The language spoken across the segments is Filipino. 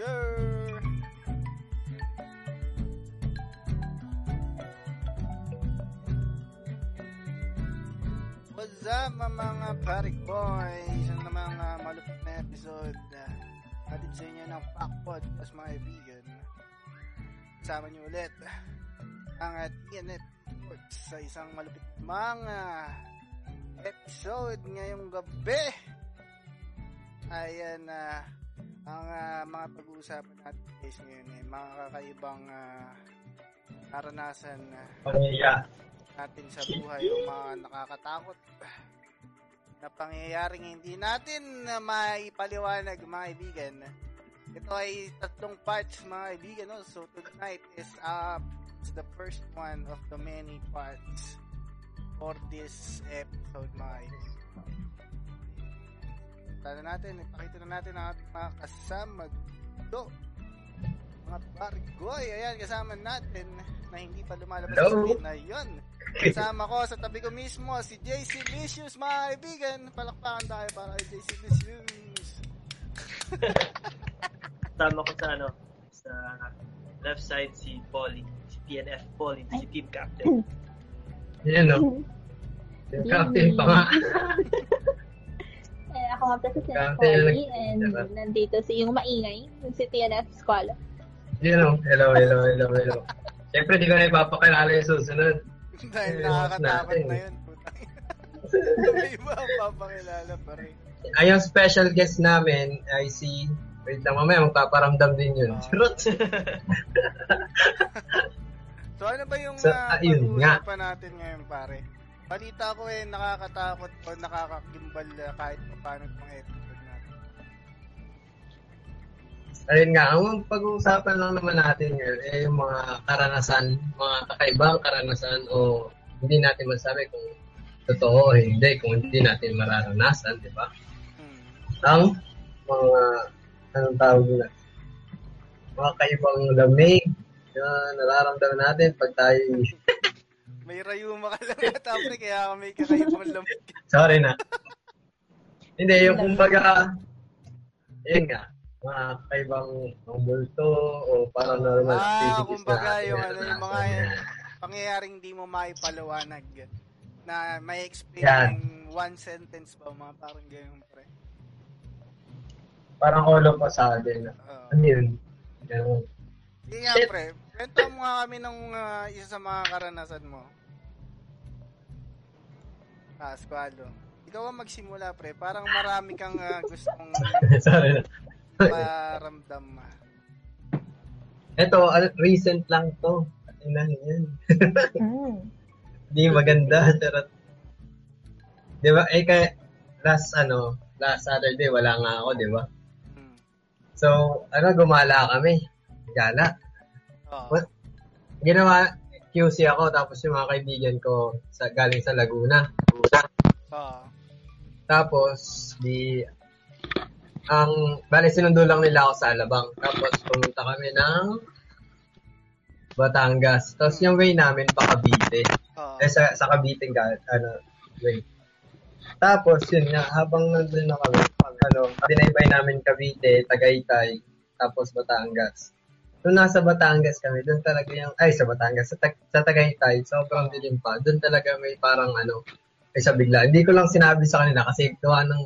sir! What's up, mga parik boys? Ang mga malupit na episode uh, hatid sa inyo ng Pack Podcast, mga kaibigan. Kasama niyo ulit ang Sports sa isang malupit mga episode ngayong gabi. Ayan na ang uh, mga pag-uusapan natin guys ngayon ay mga kakaibang uh, naranasan uh, Pamilya. natin sa buhay yung mga nakakatakot na pangyayaring hindi natin na maipaliwanag mga kaibigan. Ito ay tatlong parts mga kaibigan. No? So tonight is uh, the first one of the many parts for this episode mga kaibigan. Tala natin, ipakita na natin ang ating mga kasama do. Mga barigoy, ayan kasama natin na hindi pa lumalabas Hello. sa na yun. Kasama ko sa tabi ko mismo si JC Licious mga kaibigan. Palakpakan tayo para kay JC Licious. Tama ko sa ano, sa left side si Polly, si TNF Polly, si team captain. Yan o. Yung captain pa nga. Ako nga pala si lang- and Diba? nandito si yung maingay, yung si TNF Squalo. Yan o. Hello, hello, hello, hello. Siyempre, di ko na ipapakilala yung susunod. Dahil Eh, nakakatakot natin. na yun. May iba ang papakilala pa rin. Ay, yung special guest namin ay si... Wait lang, mamaya magpaparamdam din yun. Ah. Charot! So ano ba yung So, uh, ayun nga. pag-uusapan natin ngayon pare? Balita ko eh nakakatakot o nakakakimbal uh, kahit pa paano itong episode natin. Ayun nga, ang pag-uusapan lang naman natin ngayon eh yung mga karanasan, mga kakaibang karanasan o hindi natin masabi kung totoo o hindi, kung hindi natin mararanasan, di ba? Hmm. ang mga anong tawag nila mga kaibang lamig na nararamdaman natin pag tayo May rayuma ka lang at apre kaya may kakaibang lamig. sorry na hindi yung kumbaga yun nga mga kaibang multo o paranormal Ah, activities kumbaga na yung ano, yung mga pangyayaring di mo maipaliwanag na may explain Yan. in one sentence ba mga parang ganyan pre. parang all of us sa atin Oo. ano yun Ganun. Sige nga pre, kwento mo nga kami ng ah, isa sa mga karanasan mo. Ah, squalo. Ikaw ang magsimula pre, parang marami kang ah, gustong sorry ah. Ito, ano, recent lang to. Tingnan yan. Mm. Di maganda. Charot. Di ba? Eh, kaya, last, ano, last Saturday, wala nga ako, di ba? Hmm. So, ano, gumala kami. Gala. Oo. What? Ginawa, QC ako, tapos yung mga kaibigan ko sa, galing sa Laguna. Oo. Tapos, di, ang, bali, sinundo lang nila ako sa Alabang. Tapos, pumunta kami ng Batangas. Tapos, yung way namin, pa Cavite. Oo. Eh, sa, sa Cavite, ga, ano, way. Tapos, yun nga, habang nandun na kami, ano, binaybay namin Cavite, Tagaytay, tapos Batangas. Nung nasa Batangas kami, doon talaga yung, ay, sa Batangas, sa, sa Tagaytay, sobrang dilim pa. Doon talaga may parang, ano, ay sa bigla. Hindi ko lang sinabi sa kanila kasi gawa ng,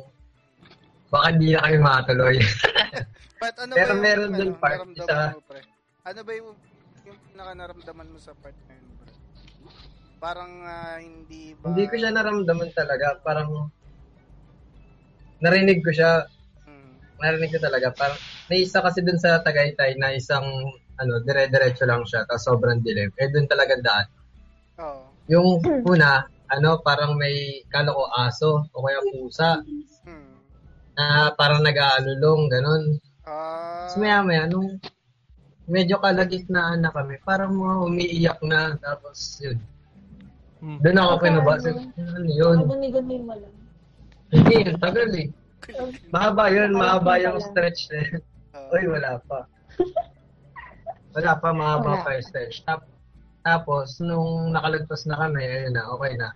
baka hindi na kami matuloy. But ano Pero ba yung, meron ano, dun part, isa- mo, pre? Ano ba yung, yung pinaka naramdaman mo sa part na yun, pre? Parang ah, hindi ba... hindi ko siya naramdaman talaga. Parang, narinig ko siya, Hmm. narinig ko talaga. Parang, may isa kasi dun sa Tagaytay na isang, ano, dire-diretso lang siya, tapos sobrang dilim. Eh, dun talaga daan. Oo. Yung una, ano, parang may, kala ko aso, o kaya pusa, Hmm. na parang nag-aalulong, ganun. Ah... Tapos maya maya, nung medyo kalagitnaan na kami, parang mga umiiyak na, tapos yun. Hmm. Doon ako kinabasa. Ano yun? Gumi-gumi mo lang. Hindi, ang tagal eh. Mahaba yun, mahaba yung stretch eh. Oo. Uy, wala pa. Wala pa, mahaba pa yung stretch. Tap, Tapos, nung nakalagpas na kami, ayun na, okay na.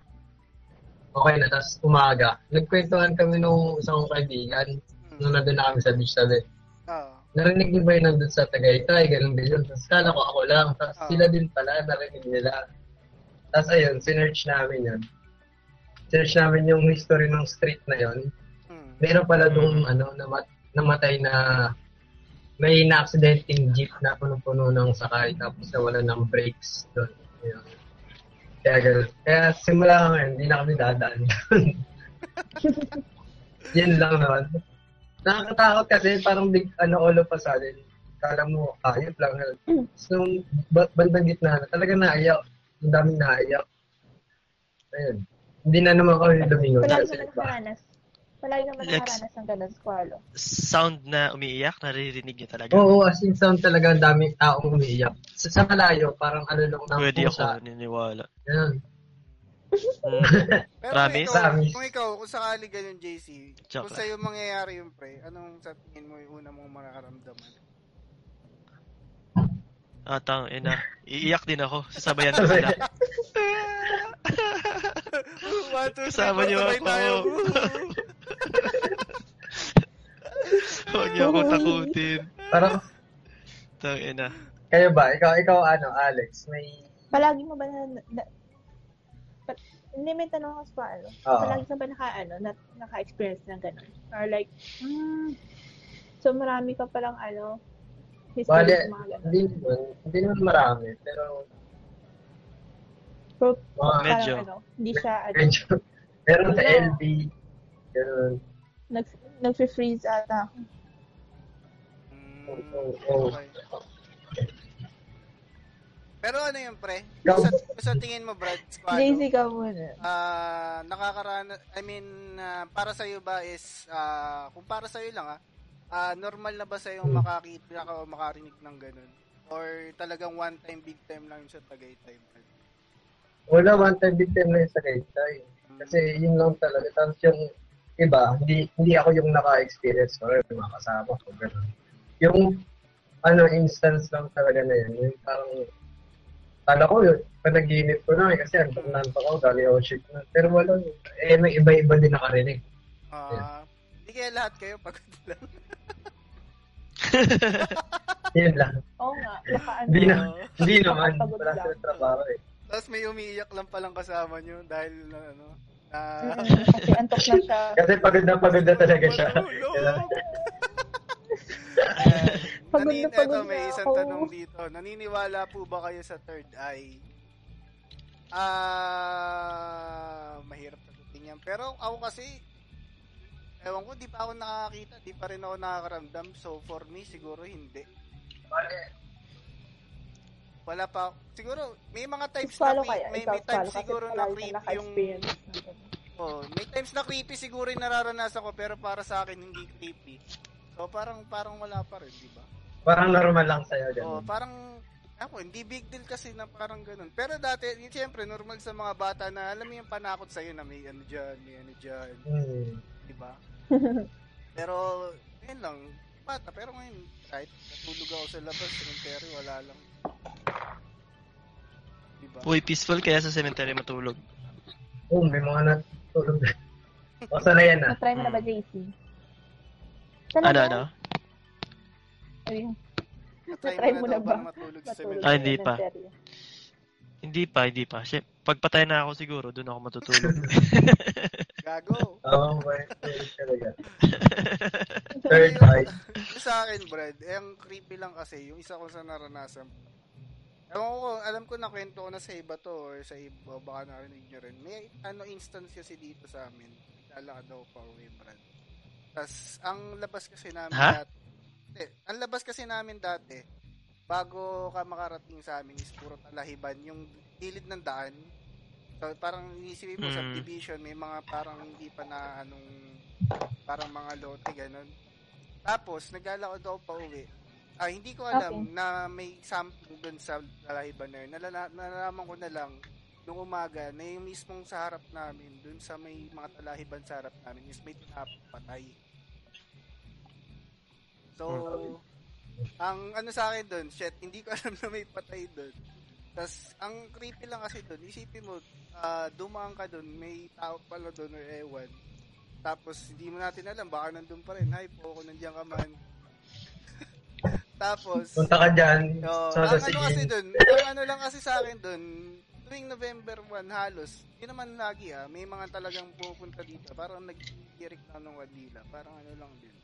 Okay na, tapos umaga. Nagkwentuhan kami nung isang kaibigan, nung nandun na kami sa beach sabi, Oo. narinig niyo ba yun nandun sa Tagaytay, ganun din yun. Tapos kala ko ako lang, tapos Ah. sila din pala, narinig nila. Tapos ayun, sinerch namin yun. Sinerch namin yung history ng street na yun. Hmm. Meron pala doon ano, namat, namatay na may na-accidenting jeep na punong-puno ng sakay tapos nawala ng brakes doon. Ayun. Kaya ganun. Kaya simula ngayon, hindi na kami dadaan doon. Yan lang naman. Nakakatakot kasi parang big ano all of a sudden. Kala mo, ayop lang. So, ba- bandang gitna na, talaga naiyak. Ang daming naiyak. Ayun. Hindi na naman kami lumingon. Palagi Kasi naman. Palagi naman Next. nakaranas ng ganun squalo. Sound na umiiyak, naririnig niyo talaga. Oo, as in sound talaga ang daming taong umiiyak. Sa, sa malayo, parang ano lang ng Pwede ako pusa. niniwala. Yan. Mm. Pero Promise? kung ikaw, kung ikaw, kung sakali ganun, JC, Joke kung sa'yo mangyayari yung pre, anong sa tingin mo yung una mong makaramdaman? Atang ina. Iiyak din ako. Sasabayan ko sila. One, two, Kasama niyo ako. tayo. Huwag niyo ako takutin. Parang, Tang ina. kayo ba? Ikaw, ikaw ano, Alex? May, Palagi mo ba na, na pa, hindi may tanong ako sa ano. Oo. Palagi ka ba naka, ano, na, naka-experience ng ganun? Or like, hmm, so marami ka palang, ano, ganun. hindi naman, hindi naman marami, pero, Pero, mga, Medyo. ano, hindi siya, ano, medyo, meron sa? LB, ganun. nag, nag-freeze ata ako. Mm, Oo, oo. okay. Pero ano yung pre? Sa, sa tingin mo, Brad, squad, JC ka muna. ah nakakarana, I mean, ah, para sa'yo ba is, ah, kung para sa'yo lang ah, ah, normal na ba sa'yo Hmm. makakita ka o makarinig ng ganun? Or talagang one time, big time lang yung sa Tagaytay? Wala one time big time na yun sa Tagaytay. Kasi yun lang talaga. Tapos yung iba, hindi, hindi ako yung naka-experience or yung mga kasama ko. Ganun. Yung ano, instance lang talaga na yun. Yung parang, kala ko yun, panaginip ko na eh, kasi antok na antok ako, galing ako shit na. Pero wala, eh, may iba-iba din nakarinig. Ah, Hindi kaya lahat kayo pagod lang. Yun lang. Oo nga, baka ano. Hindi na, hindi naman. Lang. sa trabaho eh. Tapos may umiiyak lang palang kasama nyo dahil na ano, na... Mm, Kasi antok na siya. Kasi pagod na pagod na talaga siya. Ayan. Pagod na pagod eto, may na isang tanong dito. Naniniwala po ba kayo sa third eye? Ah, mahirap sagutin yan. Pero ako kasi, ewan ko, di pa ako nakakita, di pa rin ako nakakaramdam. So, for me, siguro hindi. Wala pa. Siguro, may mga times na, kaya. may, may times siguro na creepy yung. Oh, may times na creepy siguro yung nararanasan ko pero para sa akin hindi creepy. So parang parang wala pa rin, di ba? parang normal lang sa'yo. Oh, Ganun. parang ako hindi big deal kasi na parang ganun. Pero dati, yun, siyempre normal sa mga bata na alam mo yung panakot sa na may ano diyan, may ano diyan, Hmm. di ba? Pero yun lang, bata pero ngayon kahit natulog ako sa labas, cemetery wala lang. Di ba? Uy, peaceful kaya sa cemetery matulog. Oh, may mga natulog na. O, sana yan ah. Na-try mo na ba, Mm. JC? Ano, ano? Ayun. Try Na-try mo na ba? matulog sa cemetery. Ah, sa hindi pa. Hindi pa, hindi pa. Siyem- pagpatay na ako siguro, doon ako matutulog. Gago. Oo, may may talaga. Third eye. Sa akin, Brad, eh, ang creepy lang kasi, yung isa ko sa naranasan. Ewan ko, alam ko na kwento ko na sa iba to, or sa iba, baka narinig nyo rin. May ano instance kasi dito sa amin. Naglalakad daw pa uwi, Brad. Tapos, ang labas kasi namin Ha? dati, hindi, ang labas kasi namin dati, bago ka makarating sa amin is puro talahiban, yung gilid ng daan. So, parang inisipin mo, Mm. subdivision, may mga parang hindi pa na anong, parang mga lote, ganun. Tapos, naglalakad ako pa uwi. Ah, hindi ko alam Okay. na may something doon sa talahiban na yun. Nalala- nalalaman ko na lang nung umaga na yung mismong sa harap namin, doon sa may mga talahiban sa harap namin, is may tinapatay. So, ang ano sa akin doon, shit, hindi ko alam na may patay doon. Tapos, ang creepy lang kasi doon, isipin mo, ah, dumaan ka doon, may tao pala doon or ewan. Tapos, hindi mo natin alam, baka nandun pa rin. Hi po, kung nandiyan ka man. Tapos, Punta ka dyan, oh, sa ang ano kasi doon, ang ano lang kasi sa akin doon, tuwing November 1 halos, hindi naman lagi ah, may mga talagang pumupunta dito, parang nag-irik na ng Wadila, parang ano lang din.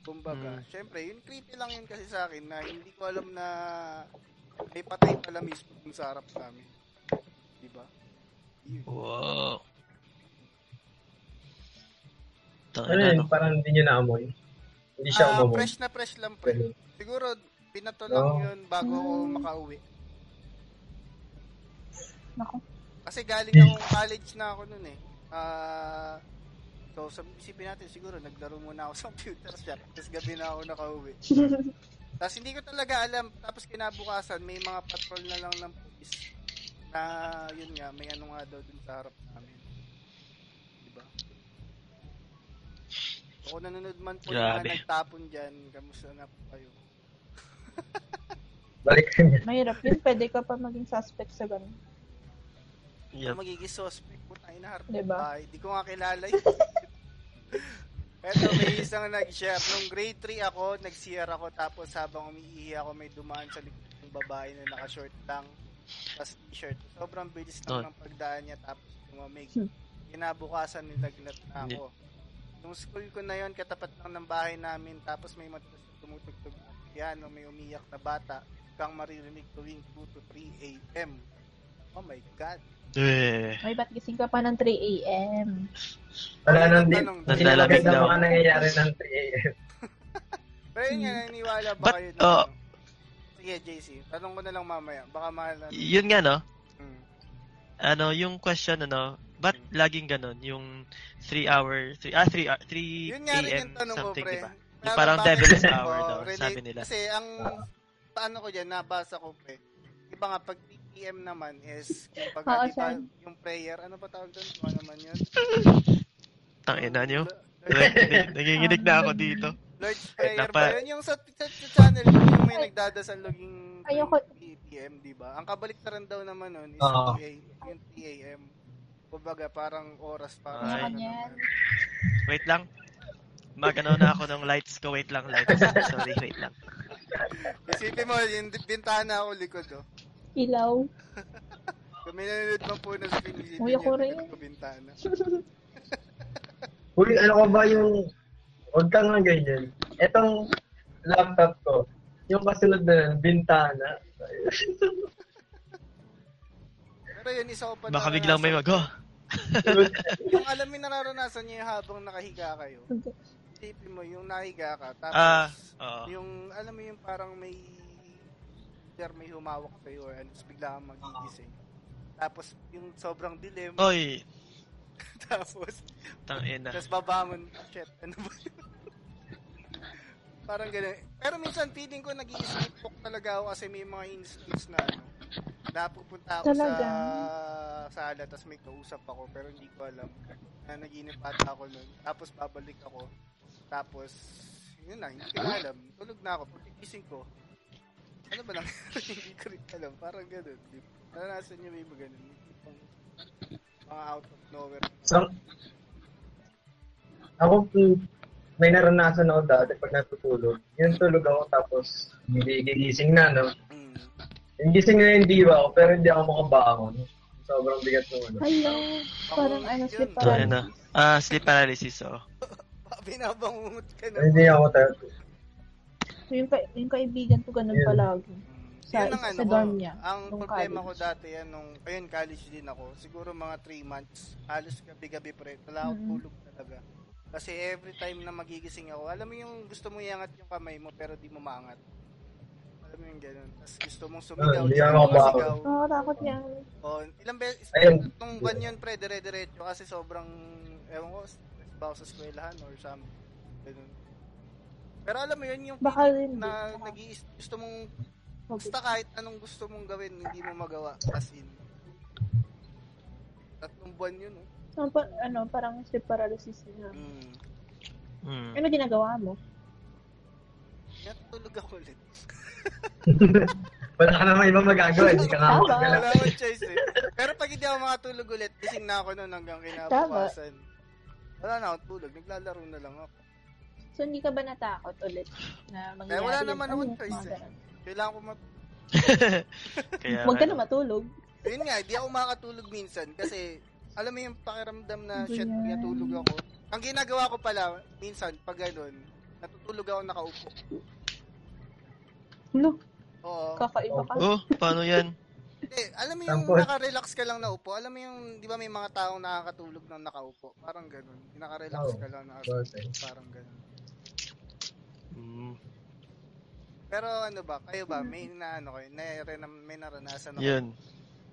Kumbaga, Hmm. syempre, yun creepy lang yun kasi sa akin na hindi ko alam na may patay pala mismo dun sa harap namin. Di ba? Yun. Wow. Ano Tangina, yun, no? parang hindi nyo naamoy. Hindi siya Ah, umamoy. fresh na fresh lang pre. Siguro, pinato lang Oh. yun bago ako makauwi. Nako. Kasi galing akong college na ako nun eh. Ah, so, sa isipin natin, siguro naglaro muna ako sa computer shop. Tapos gabi na ako nakauwi. Tapos hindi ko talaga alam. Tapos kinabukasan, may mga patrol na lang ng police na yun nga, may ano nga daw dun sa harap namin. Diba? Ako nanonood man po Grabe. nagtapon dyan. Kamusta na po kayo? Balik ka niya. Mahirap yun. Pwede ka pa maging suspect sa ganun. Yup. Kung magiging suspect po tayo na harap Diba? bahay. Di ko nga kilala yun. Eto, may isang nag-share. Nung grade 3 ako, nag-CR ako, tapos habang umiihi ako, may dumaan sa likod ng babae na naka-short lang, tapos t-shirt. Sobrang bilis Oh. lang ng pagdaan niya, tapos lumamig. Hmm. Kinabukasan, nilagnat na ako. Nung school ko na yon katapat lang ng bahay namin, tapos may matalas na tumutugtog na piano, may umiyak na bata, kang maririnig tuwing 2 to 3 a.m. Oh my God. Eh. May ba't gising ka pa ng 3 a.m.? Wala nang di. Tanong, Hindi na Nanlalamig maganda daw. mga nangyayari ng 3 a.m. Pero yun nga, naniniwala ba But, kayo na oh. ano? Sige, JC. Tanong ko na lang mamaya. Baka mahal na. Yun nga, no? Hmm. Ano, yung question, ano, ba't laging ganun? Yung 3 hour, 3, ah, 3, 3 Yun nga rin a.m. yung tanong ko, something, pre. diba? Parang Yung parang devil's hour relate- sabi nila. Kasi ang, paano ko dyan, nabasa ko, pre. Iba nga, pag 3 p.m. naman is, pag Oo, di ba, yung prayer, ano ba tawag doon? Ano naman yun? Tangina nyo. Naginginig na ako dito. Lord's Prayer Napa- ba yun? Yung sa, sa, sa channel yung may Ay. nagdadasal laging Ayoko- 3 p.m., di ba? Ang kabaliktaran daw naman nun is Oo. 2 a- yung 3 a.m. Kumbaga, parang oras para Ay. sa Ano yan? Wait lang. Magano na ako ng lights ko. Wait lang, lights. Sorry, wait lang. Isipin mo, yung bintana ako likod, oh. Ilaw. Kung may nanonood man po na sa Pilipinas, Uy, ako rin. ko bintana. Uy, ano ka ba yung... Huwag ka nga ganyan. Etong laptop ko, yung kasunod na nun, bintana. Pero yun, isa ko pa Baka biglang may mag. Yung alam mo yung nararanasan niyo yung habang nakahiga kayo. Isipin mo, yung nahiga ka, tapos Ah, oo. yung, alam mo yung parang may either may humawak sa'yo or ano, tapos bigla kang magigising. Tapos yung sobrang dilim, Oy, tapos tangina. Tapos babangon, shit, ano ba? Parang ganun. Pero minsan feeling ko nag sleepwalk talaga ako kasi may mga instances na ano, napupunta ako Talaga? sa sala tapos may kausap ako pero hindi ko alam na naginip ata ako nun. Tapos babalik ako. Tapos, yun na, hindi ko alam. Tulog na ako. Pagkikising ko, ano ba lang? hindi ko rin alam. Parang ganun. Naranasan niyo may mga ganun. Mga out of nowhere. So, ako, may naranasan ako dati pag natutulog. Yung tulog ako tapos hindi gigising na, no? Mm. Yung gising na yung diwa ako, pero hindi ako makabangon. Sobrang bigat ng ano. Hello. Parang ano, sleep paralysis. Ah, sleep paralysis, oh. Binabangungot ka na. Hindi ako tayo. So, yung, ka- yung kaibigan ko ganun Yun. palagi. Sa, Yun ang sa ano ko, dorm niya. Ang nung problema ko college. dati, yan, nung, ayun, college din ako. Siguro mga 3 months. Halos gabi-gabi pre. Wala akong Mhm. tulog talaga. Kasi every time na magigising ako, alam mo yung gusto mo iangat yung kamay mo pero di mo maangat. Alam mo yung ganun. Tapos gusto mong sumigaw, hindi di ako mo makabaho. masigaw. Nakakatakot yan. O, ilang beses, Ayun. tatlong buwan yun pre, dire-diretso kasi sobrang, ewan ko, ba ako sa eskwelahan or something. Ganun. Pero alam mo yun, yung Baka rin. na nag gusto mong Basta kahit anong gusto mong gawin, hindi mo magawa. As in. Tatlong buwan yun, oh. So, pa, ano, parang sleep paralysis na. Mm. Hmm. Ano ginagawa mo? Natulog ako ulit. Wala ka naman ibang magagawa, hindi ka nga. Wala akong choice eh. Pero pag hindi ako makatulog ulit, gising na ako noon hanggang kinabukasan. Wala na akong tulog, naglalaro na lang ako. So, hindi ka ba natakot ulit na mangyayari? Eh, wala yun? naman yung choice eh. Kailangan ko mat... Kaya, Huwag ka na matulog. Ayun nga, di ako makatulog minsan kasi alam mo yung pakiramdam na shit, natulog ako. Ang ginagawa ko pala, minsan, pag ganun, natutulog ako nakaupo. Ano? Oo. Kakaiba ka. Oh, paano yan? Hindi, alam mo yung naka-relax ka lang na upo. Alam mo yung, di ba may mga taong nakakatulog ng nakaupo? Parang ganun. Naka-relax Oo. ka lang na Okay. Parang ganun. Mm, Pero ano ba, kayo ba, may na ano kayo, may, may naranasan ako yun.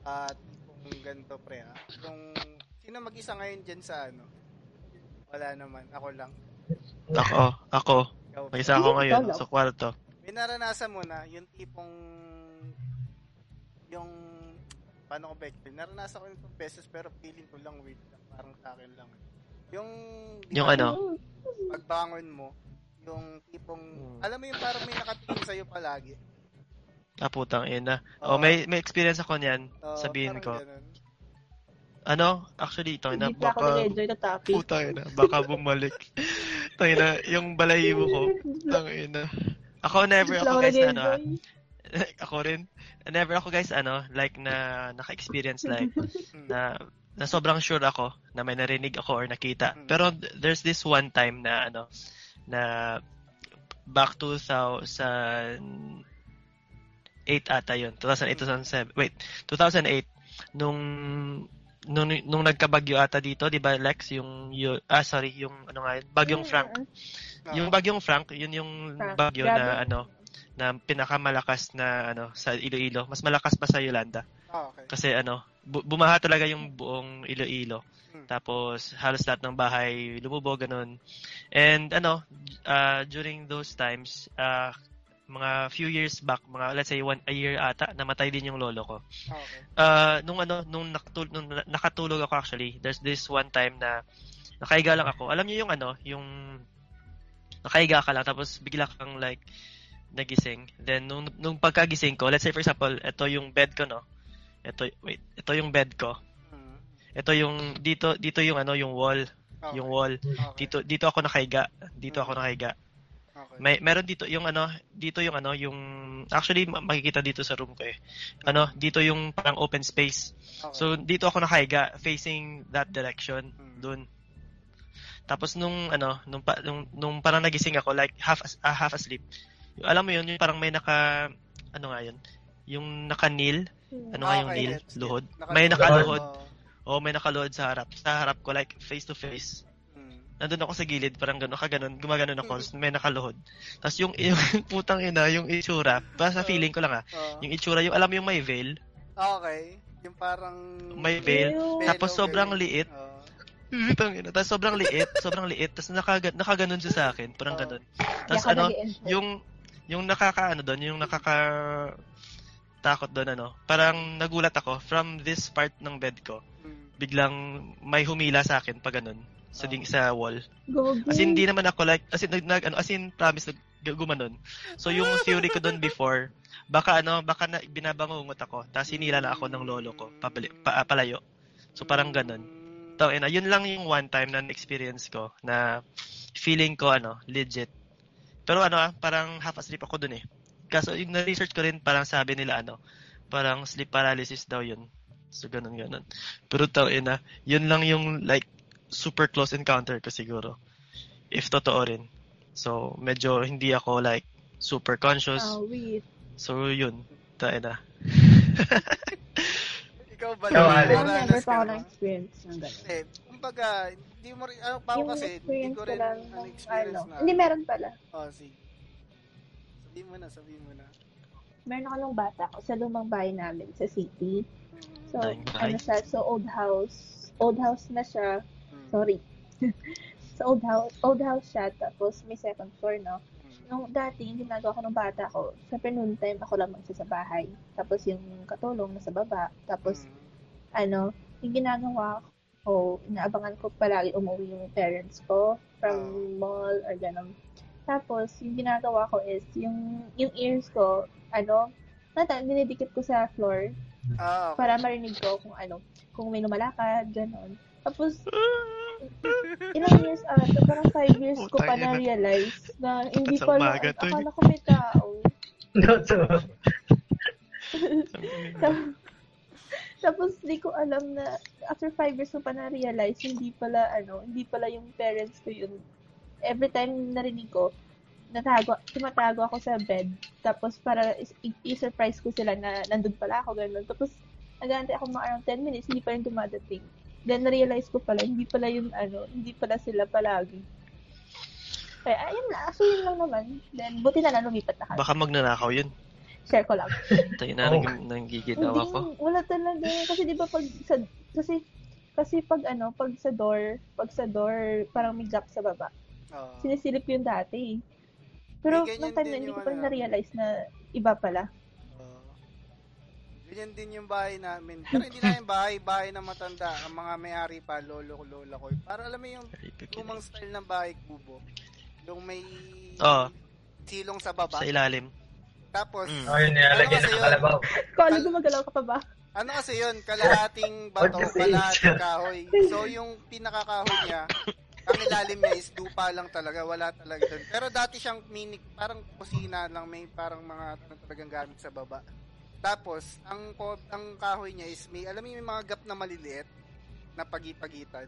at kung ganito pre ha. Kung sino mag-isa ngayon dyan sa ano? Wala naman, ako lang. Ako, ako. Ikaw, Mag-isa ako ngayon sa kwarto. may naranasan mo na yung tipong yung paano ko ba explain? Naranasan ko nito beses pero feeling ko lang weird lang. Parang sa akin lang. Yung Yung ano? pagbangon mo, yung tipong Hmm. alam mo yung parang may nakatingin sa'yo palagi. Ah, putang ina. Oo. Oh, may may experience ako niyan. Oo, Sabihin ko. ganun. Ano? Actually, ito na baka putang ina, baka bumalik. Tangina, na, yung balayibo ko. Tangina. Ako never ako guys na ano, ah. ako rin. Never ako guys ano, like na naka-experience like na na sobrang sure ako na may narinig ako or nakita. Mm. Pero there's this one time na ano na back 2008 ata yun. 2008, 2007. Wait, 2008 nung nung nung nagkabagyo ata dito, 'di ba Lex, yung, yung ah sorry, yung ano nga yun, bagyong Frank. Oo. Yung bagyong Frank, yun yung bagyo na ano na pinakamalakas na ano sa Iloilo. Mas malakas pa sa Yolanda. Ah, okay. Kasi ano, bu- bumaha talaga yung buong Iloilo. Hmm. Tapos halos lahat ng bahay lumubog ganun. And ano, uh, during those times, uh, mga few years back, mga let's say one a year ata, namatay din yung lolo ko. Okay. Uh, nung ano, nung, nakatul- nung na- nakatulog ako actually, there's this one time na nakaiga lang ako. Alam niyo yung ano, yung nakaiga ka lang tapos bigla kang like nagising. Then nung nung pagkagising ko, let's say for example, ito yung bed ko no. Ito wait, ito yung bed ko. Hmm. Ito yung dito dito yung ano yung wall, Okay. yung wall. Okay. Dito dito ako nakaiga. Dito ako nakaiga. Okay. May meron dito yung ano, dito yung ano, yung actually ma- makikita dito sa room ko eh. Ano, dito yung parang open space. Okay. So dito ako nakaiga facing that direction Hmm. dun. Tapos nung ano, nung, nung, nung parang nagising ako like half ah, half asleep. Alam mo yun, yung parang may naka ano nga yun? Yung naka-kneel, ano nga yung Okay, luhod. Naka- May nakaluhod. Oo. O may nakaluhod sa harap. Sa harap ko like face to face. Hmm. Nandun ako sa gilid, parang gano'n, kaganon, gumaganon ako, tapos may nakaluhod. Tapos yung, yung putang ina, yung itsura, para sa feeling ko lang ah, Oo. yung itsura, yung alam mo yung may veil, Okay. Yung parang... may veil, tapos okay. sobrang liit. Putang ina. Tapos sobrang liit, sobrang liit. Tapos nakaga, nakaganon siya sa akin, parang Oo. ganon. Tapos ano, yung yung nakakaano doon, yung nakaka takot doon ano. Parang nagulat ako from this part ng bed ko. Hmm. Biglang may humila sa akin pa ganon sa ding sa wall. Gogi. As in, hindi naman ako like, as in, nag, nag- ano, as in, promise, nag, gumanon. So, yung theory ko doon before, baka ano, baka na, binabangungot ako, tapos hinila na ako ng lolo ko, pabali, pa, ah, palayo. So, parang ganon. Hmm. So, ina, yun lang yung one time na experience ko na feeling ko ano, legit. Pero ano ah, parang half asleep ako dun eh. Kaso yung na-research ko rin, parang sabi nila ano, parang sleep paralysis daw yun. So, ganun ganun. Pero tao ina, yun lang yung like super close encounter ko siguro. If totoo rin. So, medyo hindi ako like super conscious. Ah, wait. So, yun. Tao ina. Ikaw ba? Ikaw? Alex. Maranas never pa na ba? na-experience ng ganun. Eh, kumbaga, hindi mo rin, ano pa ako kasi, hindi experience ko rin ano, nung experience ano, na. hindi meron pala. Oh, sige. Sabihin mo na, sabihin mo na. Meron ako nung bata ko sa lumang bahay namin sa city. So, Nice. ano siya, so old house. Old house na siya. Hmm. Sorry. so old house, old house siya, tapos may second floor, no? Hmm. Nung dati, yung ginagawa ko nung bata ko, syempre noon time ako lang mag-isa sa bahay. Tapos yung katulong nasa baba. Tapos, Hmm. ano, yung ginagawa ko, inaabangan ko palagi umuwi yung parents ko from Ah. mall or gano'n. Tapos, yung ginagawa ko is, yung, yung ears ko, ano, Nata, dinidikit ko sa floor Ah, okay. para marinig ko kung ano, kung may lumalakad, gano'n. Tapos, ilang years ata, parang five years ko pa Putang ina. na-realize na hindi to, eh. akala ko may tao. No, so, Tapos, tapos di ko alam na after five years ko pa na-realize hindi pala ano, hindi pala yung parents ko yun. Every time narinig ko, natago, tumatago ako sa bed. Tapos para i-surprise ko sila na nandun pala ako, ganun. Tapos nagantay ako mga around 10 minutes, hindi pa rin dumadating. Then na-realize ko pala, hindi pala yun ano, hindi pala sila palagi. Kaya ayun na, so yun lang naman. Then buti na lang lumipat na kami. Baka magnanakaw yun. Share ko lang. Tayo na Oh. nang nanggiginawa ko. Hindi, wala talaga. Kasi di ba pag sa, kasi, kasi pag ano, pag sa door, pag sa door, parang may gap sa baba. Oo. Sinisilip yun dati. Pero May ganyan nung time na hindi ko pa ano. na-realize na iba pala. Oo. Ganyan din yung bahay namin. Pero hindi na yung bahay, bahay na matanda. Ang mga may-ari pa, lolo ko, lola ko. Para alam mo yung lumang style ng bahay kubo. Yung may Oo. silong sa baba. Sa ilalim. Tapos, Mm. oh, yun, nilalagyan Ano kasi ng yun? kalabaw. Kala gumagalaw ka pa ba? ano kasi yun, kalahating bato, kalahating kahoy. So, yung pinakakahoy niya, ang ilalim niya is lupa lang talaga, wala talaga doon. Pero dati siyang mini, parang kusina lang, may parang mga ano, talagang gamit sa baba. Tapos, ang ko- ang kahoy niya is may, alam mo yung mga gap na maliliit, na pagipagitan.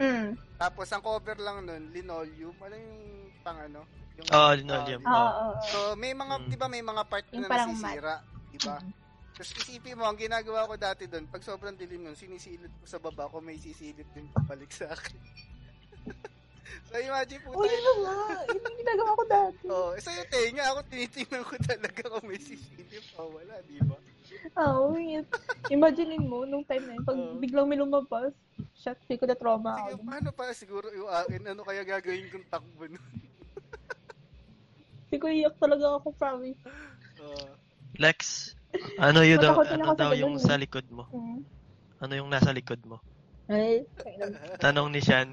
Mm. Tapos, ang cover lang nun, linoleum, ano yung pang ano? Yung, Oo, linoleum. Oo, Oo. oo, oo. So, may mga, Mm. di ba may mga part na nasisira, di ba? Mm. Tapos isipin mo, ang ginagawa ko dati doon, pag sobrang dilim nun, sinisilip ko sa baba ko, may sisilip din pabalik sa akin. so imagine po Oh, tayo. yun nga. Yun yung ginagawa ko dati. Oh, eh, sa'yo tenga, ako tinitingnan ko talaga kung may sisilip o wala, di ba? Oo, yun. Imaginein mo, nung time na yun, pag Oo. biglang may lumabas, shit, feel ko na trauma Sige, ako. paano pa siguro yung akin, ano kaya gagawin kong takbo nun? Feel ko iyak talaga ako, promise. Oh, Lex, ano yun daw, ano sa daw yung ganun eh. sa likod mo? Mm. Ano yung nasa likod mo? Ay, Tanong ni Shan.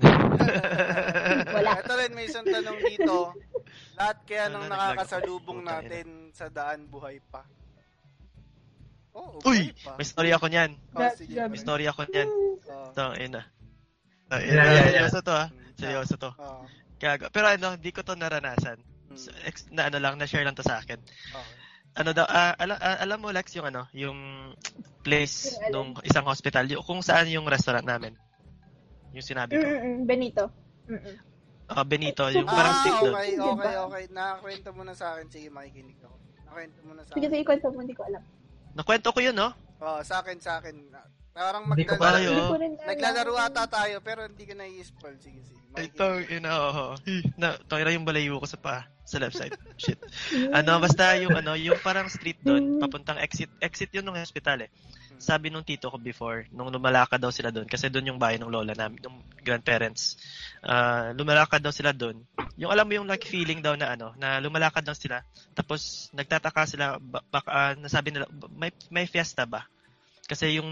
Wala. Ito rin, may isang tanong dito. Lahat kaya Ano nang na, nakakasalubong natin sa daan buhay pa? Oo, Uy! pa. May story ako niyan. Oh, sige. May story ako niyan. Oh, Ito, ina. Uh, Yeah, yeah, yeah. Seryoso to ah. mm, Seryoso to. oh, Kaya, pero ano, hindi ko to naranasan. mm, So, ex, na ano lang, na-share lang to sa akin. okay. Ano daw, ah, ala, ah, alam mo Lex yung ano, yung place Yung nung isang hospital, yung, kung saan yung restaurant namin. Yung sinabi ko. Mm-mm, Benito. Mm-mm. Ah, Benito, yung parang ah, stick doon. okay, Diba? okay, okay. Nakakwento mo na sa akin. Sige, makikinig ako. Nakakwento mo na sa Sige, akin. sige, kwento mo, hindi ko alam. Nakwento ko yun, no? Oo, sa akin, sa akin. Parang. Ay, Hindi oh. ko alam. Naglalaro ata tayo, pero hindi ko na i-spoil. Sige, sige. Ito, ina, oo. Na, toira yung balayo ko sa pa, sa left side. Shit. Ano, basta yung ano, yung parang street doon, papuntang exit, exit yun ng hospital eh. Sabi nung tito ko before, nung lumalakad daw sila doon, kasi doon yung bahay ng lola namin, ng grandparents. Ah, lumalakad daw sila doon. Yung alam mo yung like feeling daw na ano, na lumalakad daw sila, tapos nagtataka sila, ba- baka, ah, nasabi nila, may, may fiesta ba? Kasi yung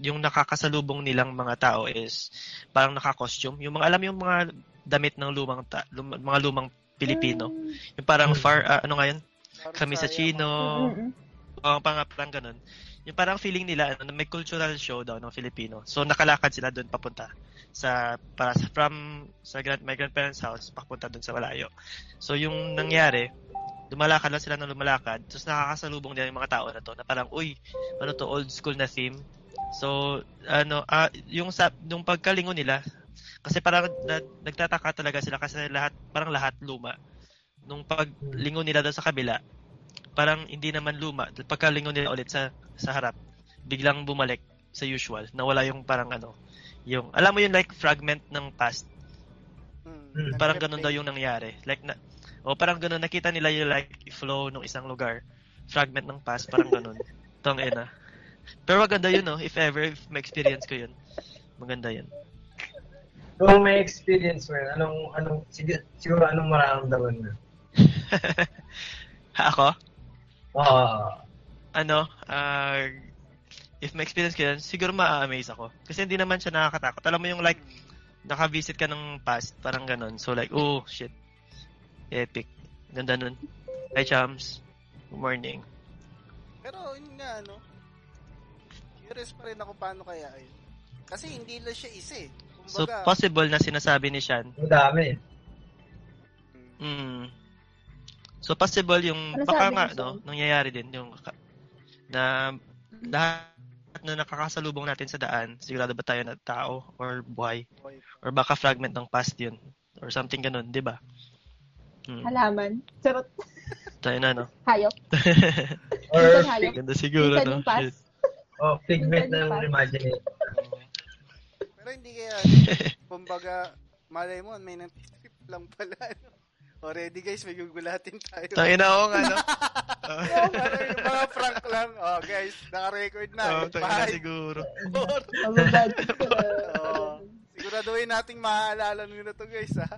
yung nakakasalubong nilang mga tao is parang naka-costume. Yung mga alam yung mga damit ng lumang ta, lum- mga lumang Pilipino. Yung parang Mm. far ah, ano nga yun? Parang Kami sa sayang Chino, Mm-mm. oh, parang, parang ganun. Yung parang feeling nila ano, may cultural show daw ng Filipino. So nakalakad sila doon papunta sa para sa from sa grand, my grandparents house papunta doon sa Malayo. So yung nangyari, lumalakad lang sila ng lumalakad, tapos nakakasalubong nila yung mga tao na to na parang, uy, ano to, old school na theme. So, ano, ah, yung sa, yung pagkalingon nila, kasi parang na, nagtataka talaga sila kasi lahat, parang lahat luma. Nung paglingon nila doon sa kabila, parang hindi naman luma. Pagkalingon nila ulit sa, sa harap, biglang bumalik sa usual. Nawala yung parang ano, yung, alam mo yung like fragment ng past, Mm, parang nag-replay. ganun daw yung nangyari. Like na o parang ganun nakita nila yung like flow ng isang lugar. Fragment ng past, parang ganun. Tong ina. Pero maganda yun, no? If ever, if ma-experience ko yun. Maganda yun. Kung may experience mo yun, anong, anong, siguro, siguro anong mararamdaman mo? Ako? Oo. Ano? ah if ma-experience ko yun, siguro ma-amaze ako. Kasi hindi naman siya nakakatakot. Alam mo yung like, naka-visit ka ng past, parang ganun. So like, oh, shit. Epic. Ganda nun. Hi, chums. Good morning. Pero yun nga, ano. Curious pa rin ako paano kaya yun. Kasi hindi lang siya isa eh. So, Kumbaga, possible na sinasabi ni Sean. Ang dami. mm, Mm. So, possible yung, Ano baka nga, no, nangyayari din, yung, na, lahat na nakakasalubong natin sa daan, sigurado ba tayo na tao or buhay? Or baka fragment ng past yun? Or something ganun, di ba? Mm. Halaman. Charot. Tayo na, no? Hayop. Or, hayop. Ganda siguro, no? Shit. oh, figment ng imagination. Oo. Pero hindi kaya, kumbaga, malay mo, may nag-trip lang pala. ano. Already guys, may gugulatin tayo. Tayo na ako nga, no? Ano yung mga prank lang. Oh, guys, naka-record na. Oo, tayo na Five, siguro. Oo. Siguraduhin nating maaalala nyo na to guys, ha?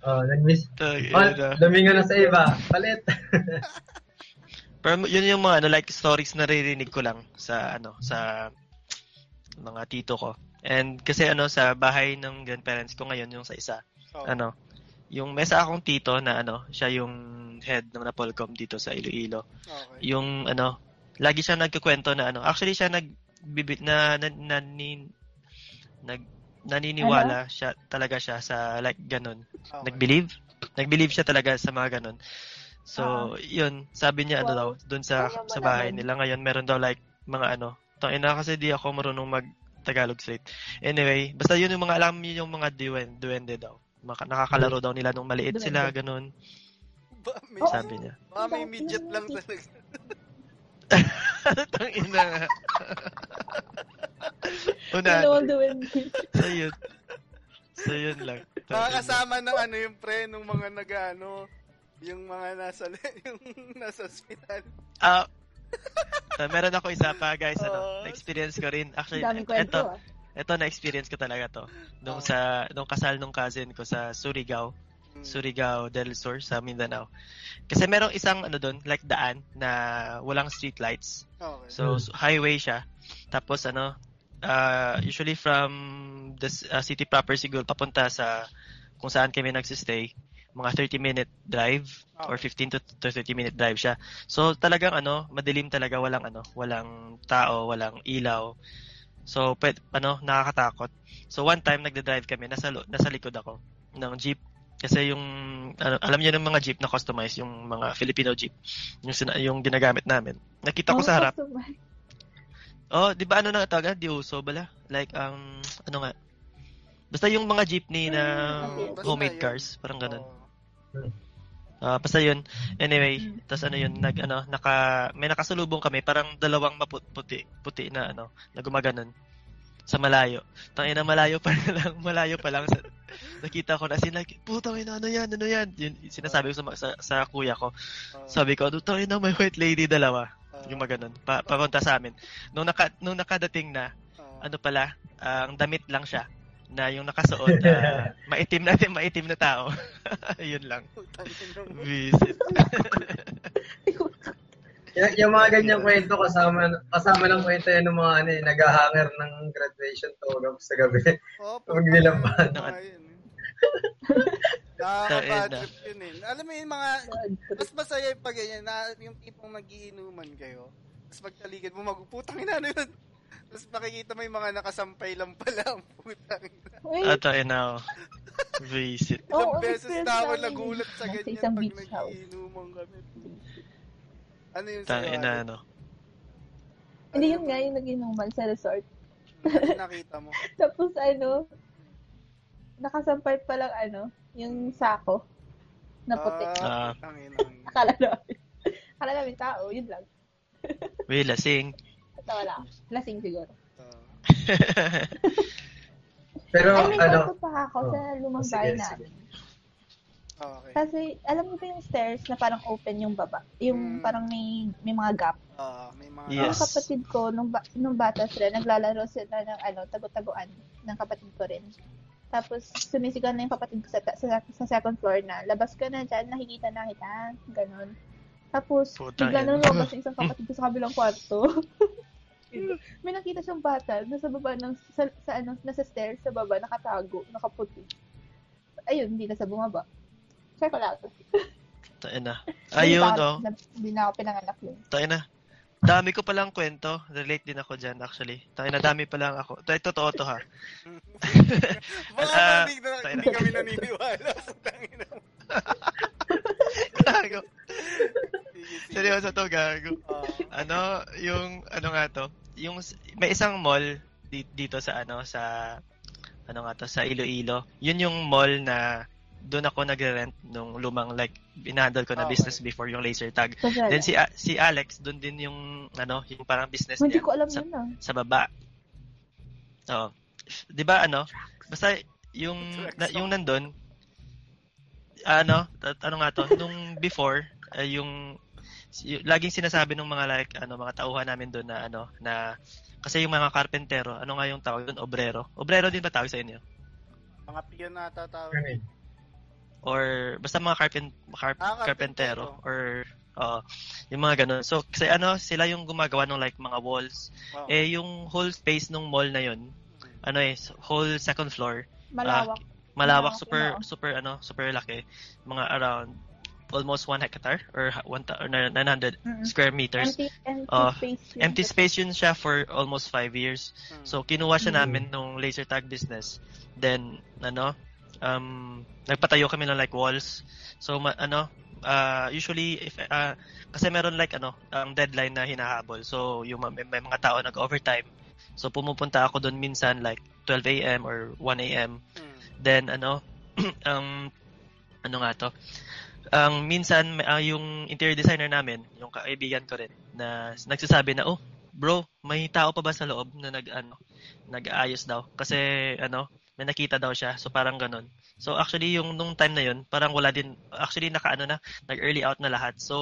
Oh, nag-miss. Oh, na. lumingon na sa iba. Palit. Pero yun yung mga ano, like stories na naririnig ko lang sa ano sa mga tito ko. And kasi ano sa bahay ng grandparents ko ngayon yung sa isa. Oh, Ano, yung may isa akong tito na ano, siya yung head ng Napolcom dito sa Iloilo. okay. Yung ano, lagi siya nagkukwento na ano, actually siya nag bibi, na, na, na, ni- nag naniniwala siya talaga siya sa like ganun. okay. Nag-believe? Nag-believe siya talaga sa mga ganun. So, yun, sabi niya ano Wow. daw, dun sa sa bahay nila ngayon, meron daw like mga ano, tangina kasi di ako marunong mag Tagalog straight. Anyway, basta yun yung mga alam niyo yung mga duwende, duwende daw. Maka, nakakalaro daw nila nung maliit Duwende. sila, ganun, Ba, may, sabi niya. baka may midget lang talaga. Tangina nga. Una, Ano ang doing? so yun. So yun lang. Baka kasama ng ano yung pre, nung mga nag-ano, yung mga nasa, yung nasa hospital. Ah, so, meron ako isa pa, guys, ano, Oh. na-experience ko rin. Actually, eto, ah. Ito na-experience ko talaga to. Nung Oh. sa nung kasal nung cousin ko sa Surigao, Mm. Surigao del Sur sa Mindanao. Kasi merong isang ano doon, like daan na walang street lights. Okay. So Hmm. highway siya. Tapos ano, uh, usually from the uh, city proper siguro papunta sa kung saan kami nagsistay, mga 30 minute drive or Okay. 15 to, to 30 minute drive siya. So talagang ano, madilim talaga, walang ano, walang tao, walang ilaw. So pwed, ano, nakakatakot. So one time nagde-drive kami, nasa nasa likod ako ng jeep kasi yung ano, alam niyo ng mga jeep na customized, yung mga Filipino jeep, yung yung ginagamit namin. Nakita ko Oh, sa harap. customer. Oh, 'di ba ano na tawag? Di uso bala. Like ang ano nga. Basta yung mga jeepney na Mm, homemade cars, parang ganun. Oo. Ah, basta yun. Anyway, tas ano yun, nag ano, naka may nakasalubong kami, parang dalawang maputi puti na ano, na gumaganon sa malayo. Tangin na malayo pa lang, malayo pa lang sa, nakita ko na sila, putang ina, ano yan, ano yan? Yun, sinasabi ko sa, sa, sa kuya ko. Sabi ko, tangin na, may white lady dalawa. Yung maganon, pa, papunta sa amin. Nung, naka, nung nakadating na, Oo. ano pala, ang damit lang siya na yung nakasuot na maitim na maitim na tao. Yun lang. Visit. Y- yung mga ganyang kwento kasama kasama ng kwento yan ng mga ano, eh, nag-hanger ng graduation tulog sa gabi. Oo, Pag nilaban. Eh. Nakaka-bad trip yun eh. Alam mo yung mga, mas masaya yung pag ganyan, na yung tipong nagiinuman kayo, tapos pagtaligid mo, magputang ina na yun. Tapos makikita mo yung mga nakasampay lang pala ang putang ina. Uy, Ato na Visit. Ilang Oo, beses na ako nagulat sa ganyan isang pag beach house. nagiinuman kami. Ano yung Tangin sa'yo? na Ano. Hindi yun nga yung naginuman sa resort. nakita mo? Tapos ano, nakasampay pa lang ano, yung sako na puti. Ah. tangin Akala namin. Akala namin tao, yun lang. Uy, lasing. Tawa lang. Lasing siguro. Pero Ay, may ano, pa ako Oh. sa lumang Sige, bahay sige. namin. okay. Kasi, alam niyo ba yung stairs na parang open yung baba? Yung Mm. parang may may mga gap. Ah, may mga Yes. Yung kapatid ko, nung, ba- nung bata sila, naglalaro sila ng ano, tago-taguan ng kapatid ko rin. Tapos, sumisigaw na yung kapatid ko sa, sa, sa second floor na, labas ka na dyan, nakikita na kita. Ganon. Tapos, bigla nang lumabas isang kapatid ko sa kabilang kwarto. May nakita siyang bata, nasa baba ng, sa, sa ano, nasa stairs, sa baba, nakatago, nakaputi. Ayun, hindi na sa bumaba. Check ko lang. Tain na. Ayun, oh. Hindi na ako pinanganak yun. Tain na. Dami ko palang kwento. Relate din ako dyan, actually. Tayo na dami pa lang ako. Ito, totoo to ha. Baka Ah, hindi, na, tayo hindi kami naniniwala. Putangin na. gago. Seryoso to, gago. Ah, Ano, yung, ano nga to? Yung, may isang mall di- dito sa, ano, sa, ano nga to, sa Iloilo. Yun yung mall na doon ako nagre-rent nung lumang, like, binandal ko na Okay. business before yung laser tag. Zara. Then si A- si Alex, doon din yung, ano, yung parang business Hindi niya. ko alam sa, yun ah. sa baba. Oo. 'Di ba ano? Basta yung na, yung nandun ano, at- ano nga to, nung before eh, yung, y- laging sinasabi ng mga like ano mga tauhan namin doon na ano na kasi yung mga karpentero, ano nga yung tawag doon, obrero. Obrero din ba tawag sa inyo? mga piyon na tatawag. Yun? Or basta mga carpen, carp, Ah, karpentero or oo, yung mga ganun. So kasi ano, sila yung gumagawa ng like mga walls. Oh. Eh yung whole space ng mall na yun, ano eh, whole second floor, Malawak. malawak, Malawak, super oo. super ano, super laki. Mga around almost 1 hectare or ha- one ta- or 900 Mm-mm. square meters. Empty, empty Oh, space. yun. Empty space yun siya for almost 5 years. Hmm. So kinuha siya Mm. namin nung laser tag business. Then ano, um nagpatayo kami ng like walls. So ma- ano, uh, usually if uh, kasi meron like ano, ang deadline na hinahabol. So yung ma- may, may mga tao nag-overtime. So pumupunta ako doon minsan like 12 a.m. or 1 a.m. Hmm. Then ano, um ano nga to? Ang minsan may- ah, yung interior designer namin, yung kaibigan ko rin na nagsasabi na, "Oh, bro, may tao pa ba sa loob na nag ano, nag-aayos daw?" Kasi ano, may nakita daw siya. So parang ganun. So actually yung nung time na yun, parang wala din actually naka ano na, nag-early out na lahat. So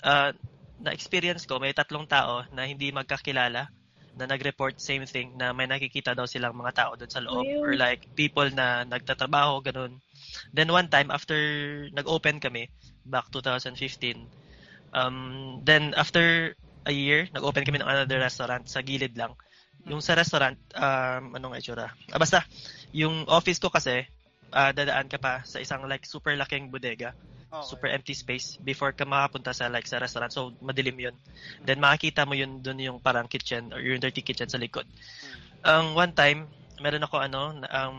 uh, na-experience ko, may tatlong tao na hindi magkakilala na nag-report same thing na may nakikita daw silang mga tao doon sa loob Ayun. or like people na nagtatrabaho ganun. Then one time after nag-open kami back 2015 um then after a year nag-open kami ng another restaurant sa gilid lang. Yung sa restaurant um anong itsura? Ah, basta yung office ko kasi ah, dadaan ka pa sa isang like super laking bodega Okay. super empty space before ka makapunta sa like sa restaurant. So madilim 'yun. Then makikita mo 'yun doon yung parang kitchen or yung dirty kitchen sa likod. Ang one time, meron ako ano, um,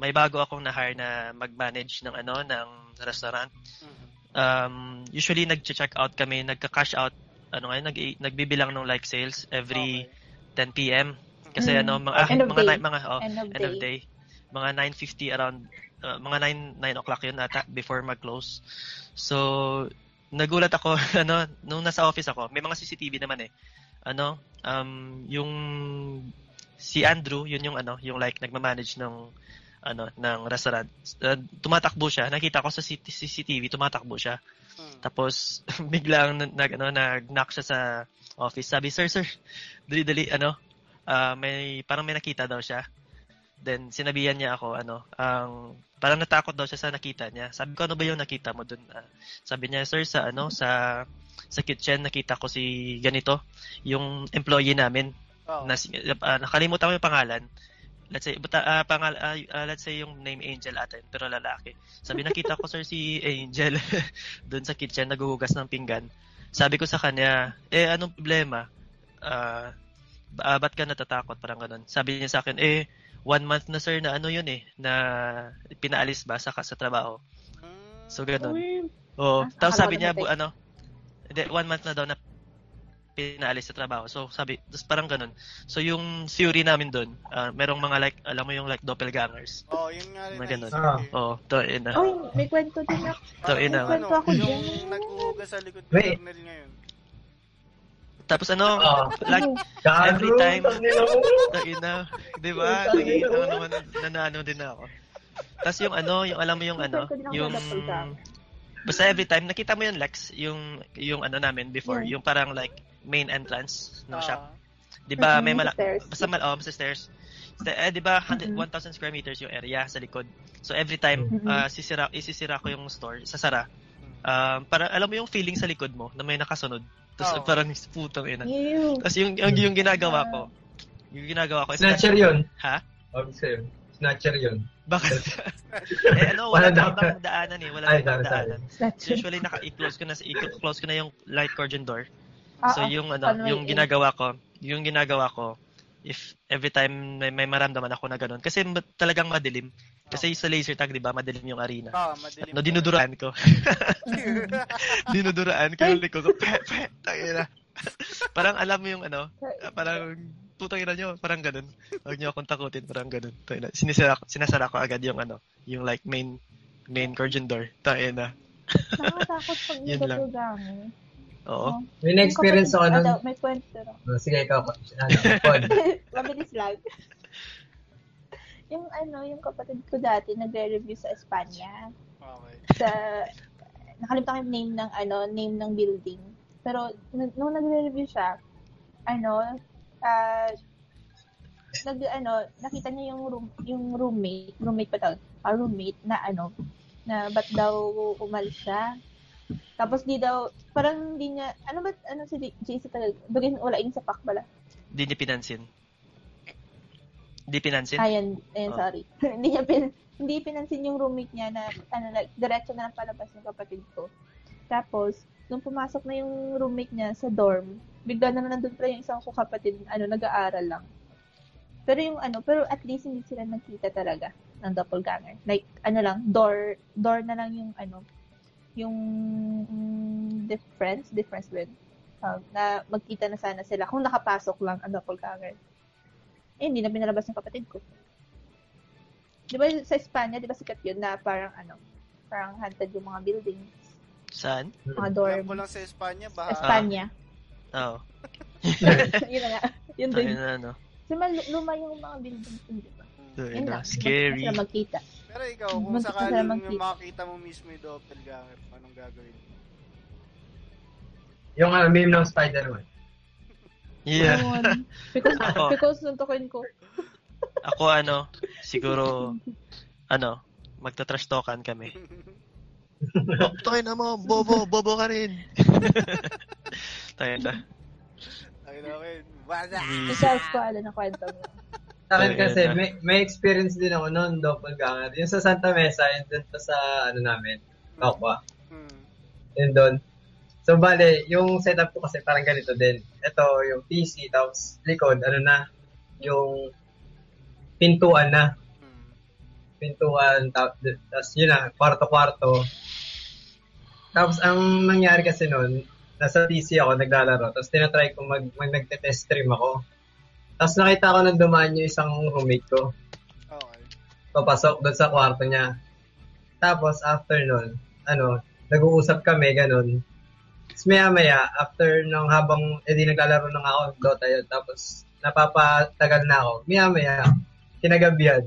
may bago akong na-hire na mag-manage ng ano ng restaurant. Hmm. Um, usually nag-check out kami, nagka-cash out ano ngayon, nag nagbibilang ng like sales every 10 PM. Kasi Mm. ano, mga ah, End mga day. ni- mga oh, End of end of day. day. Mga 9:50 around uh, mga 9 9 o'clock yun ata before mag-close. So nagulat ako ano nung nasa office ako, may mga CCTV naman eh. Ano, um yung si Andrew, yun yung ano, yung like nagma-manage ng ano ng restaurant. Uh, tumatakbo siya. Nakita ko sa CT CCTV, tumatakbo siya. Hmm. Tapos biglang nag ano nag-knock siya sa office. Sabi, "Sir, sir, dali-dali ano, ah, may parang may nakita daw siya." Then sinabihan niya ako ano, ang parang natakot daw siya sa nakita niya. Sabi ko, "Ano ba yung nakita mo dun?" Ah, sabi niya, "Sir, sa ano, sa sa kitchen nakita ko si ganito, yung employee namin Oo. na ah, nakalimutan ko yung pangalan. Let's say buta, ah, pangal ah, let's say yung name Angel atin pero lalaki. Sabi nakita ko sir si Angel doon sa kitchen naghuhugas ng pinggan. Sabi ko sa kanya, "Eh anong problema? Ah, ah, ba't ka natatakot parang ganun?" Sabi niya sa akin, "Eh one month na sir na ano yun eh na pinaalis ba sa sa trabaho." So ganun. Oo. Ah, Tapos sabi niya, bu, ano, hindi, one month na daw na pinaalis sa trabaho. So sabi, tapos parang ganun. So yung theory namin doon, ah, merong mga like, alam mo yung like doppelgangers. Oh, yun nga rin. Na ganun. Ah. Oh, to ina. Uy, may kwento din ako. To ina. Yung Kwento ako yung dyan. naghuhugas sa likod Wait. Cornel ngayon. Tapos ano, Ah. like, Every time. to ina, 'di ba? Nakikita mo naman nanano din ako. Tapos yung ano, yung alam mo yung ano, yung. Basta every time nakita mo yung Lex, yung yung ano namin before, Yeah. yung parang like main entrance ng shop. 'Di ba? May Mhm, mala sa stairs. basta mal oh, sa stairs. Sa- Eh, 'di ba 100 Mhm. 1,000 square meters yung area sa likod. So every time Mhm. ah, sisira isisira ko yung store, sasara. Um, para alam mo yung feeling sa likod mo na may nakasunod. Tapos Oo. parang putang ina. Tapos yung, yung yung ginagawa ko, yung ginagawa ko is Snatcher yun. Ha? Sabi sa'yo. Snatcher yun. Bakit? eh ano, wala Wala na ibang daanan eh. Wala Ay, na ibang sorry. daanan. Usually naka i-close ko na i-close ko na yung light cordon door. Ah, So ah, yung ano, paano yung ginagawa ko, yung ginagawa ko, if every time may, may maramdaman ako na ganun, kasi ma- talagang madilim. Kasi sa laser tag, di ba, madilim yung arena. Ah, madilim. No, dinuduraan ko. dinuduraan ko yung ko. Pe, pe, tangina. parang alam mo yung ano, parang tutangina nyo, parang ganun. Huwag nyo akong takutin, parang ganun. Tangina. Sinisara, sinasara ko agad yung ano, yung like main main curtain door. Tangina. Nakakatakot pag Yun lang. Oo. May na-experience ako nun. Ano, may kwento. Oh, sige, ikaw. Ano. Mabilis lang. yung ano, yung kapatid ko dati nagre-review sa Espanya. Okay. Sa nakalimutan ko yung name ng ano, name ng building. Pero nung nagre-review siya, ano, ah nag ano, nakita niya yung room, yung roommate, roommate pa tawag, ah, roommate na ano, na ba't daw umalis siya. Tapos di daw, parang di niya, ano ba, ano si JC talaga, bagay wala yung sapak pala. Di ni pinansin. Di pinansin? Ayan, ayan, Oh. sorry. hindi niya pin, hindi pinansin yung roommate niya na, ano, like, diretso na lang palabas ng kapatid ko. Tapos, nung pumasok na yung roommate niya sa dorm, bigla na nandun pala yung isang ko kapatid, ano, nag-aaral lang. Pero yung ano, pero at least hindi sila nagkita talaga ng doppelganger. Like, ano lang, door, door na lang yung, ano, yung mm, difference, difference with, um, na magkita na sana sila kung nakapasok lang ang doppelganger. Eh, hindi na pinalabas ng kapatid ko. Di ba sa Espanya, di ba sikat yun na parang ano, parang haunted yung mga buildings, Saan? mga Alam dorm. ko lang sa Espanya, baha. Espanya. Oo. yun na nga. Yun din. na, ano. Kasi luma yung mga buildings dun, di ba? Yun na. Scary. Sila magkita. Pero ikaw, kung na sakaling makita mo mismo yung doppelganger, anong gagawin? mo? Yung uh, meme ng Spider-Man. Yeah. Because, Ako. because suntukin ko. Ako ano, siguro, ano, magta-trash talkan kami. oh, tayo na mo, bobo, bobo ka rin. tayo na. Ay, okay. Wala! Ikaw, ko ano na kwento mo. Sa akin kasi, may, may experience din ako noon, doppelganger. Yung sa Santa Mesa, yun dun pa sa, ano namin, Tokwa. Hmm. Yun doon. So, bale, yung setup ko kasi parang ganito din. Ito, yung PC, tapos likod, ano na, yung pintuan na. Hmm. Pintuan, tapos, tapos yun na, kwarto-kwarto. Tapos, ang nangyari kasi noon, nasa PC ako, naglalaro. Tapos, tinatry ko mag, mag nagte-test stream ako. Tapos, nakita ko nang dumaan yung isang roommate ko. Okay. papasok doon sa kwarto niya. Tapos, after nun, ano, nag-uusap kami, ganun. Tapos maya maya, after nung habang, edi naglalaro na nga ako, Dota yun. Tapos, napapatagal na ako. Maya maya, kinagabihan.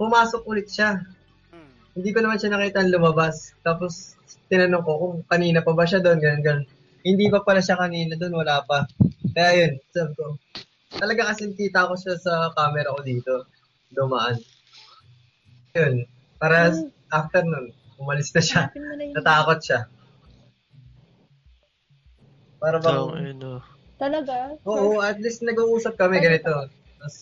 Pumasok ulit siya. Hmm. Hindi ko naman siya nakita lumabas. Tapos, tinanong ko kung kanina pa ba siya doon, ganun, ganun. Hindi pa pala siya kanina doon, wala pa. Kaya yun, sabi ko, talaga kasi kita ko siya sa camera ko dito, dumaan. Yun, para Hmm. after nun, umalis na siya. Na. Natakot siya. Para bang, So, ano, Talaga? oo, at least nag-uusap kami ganito. Tapos,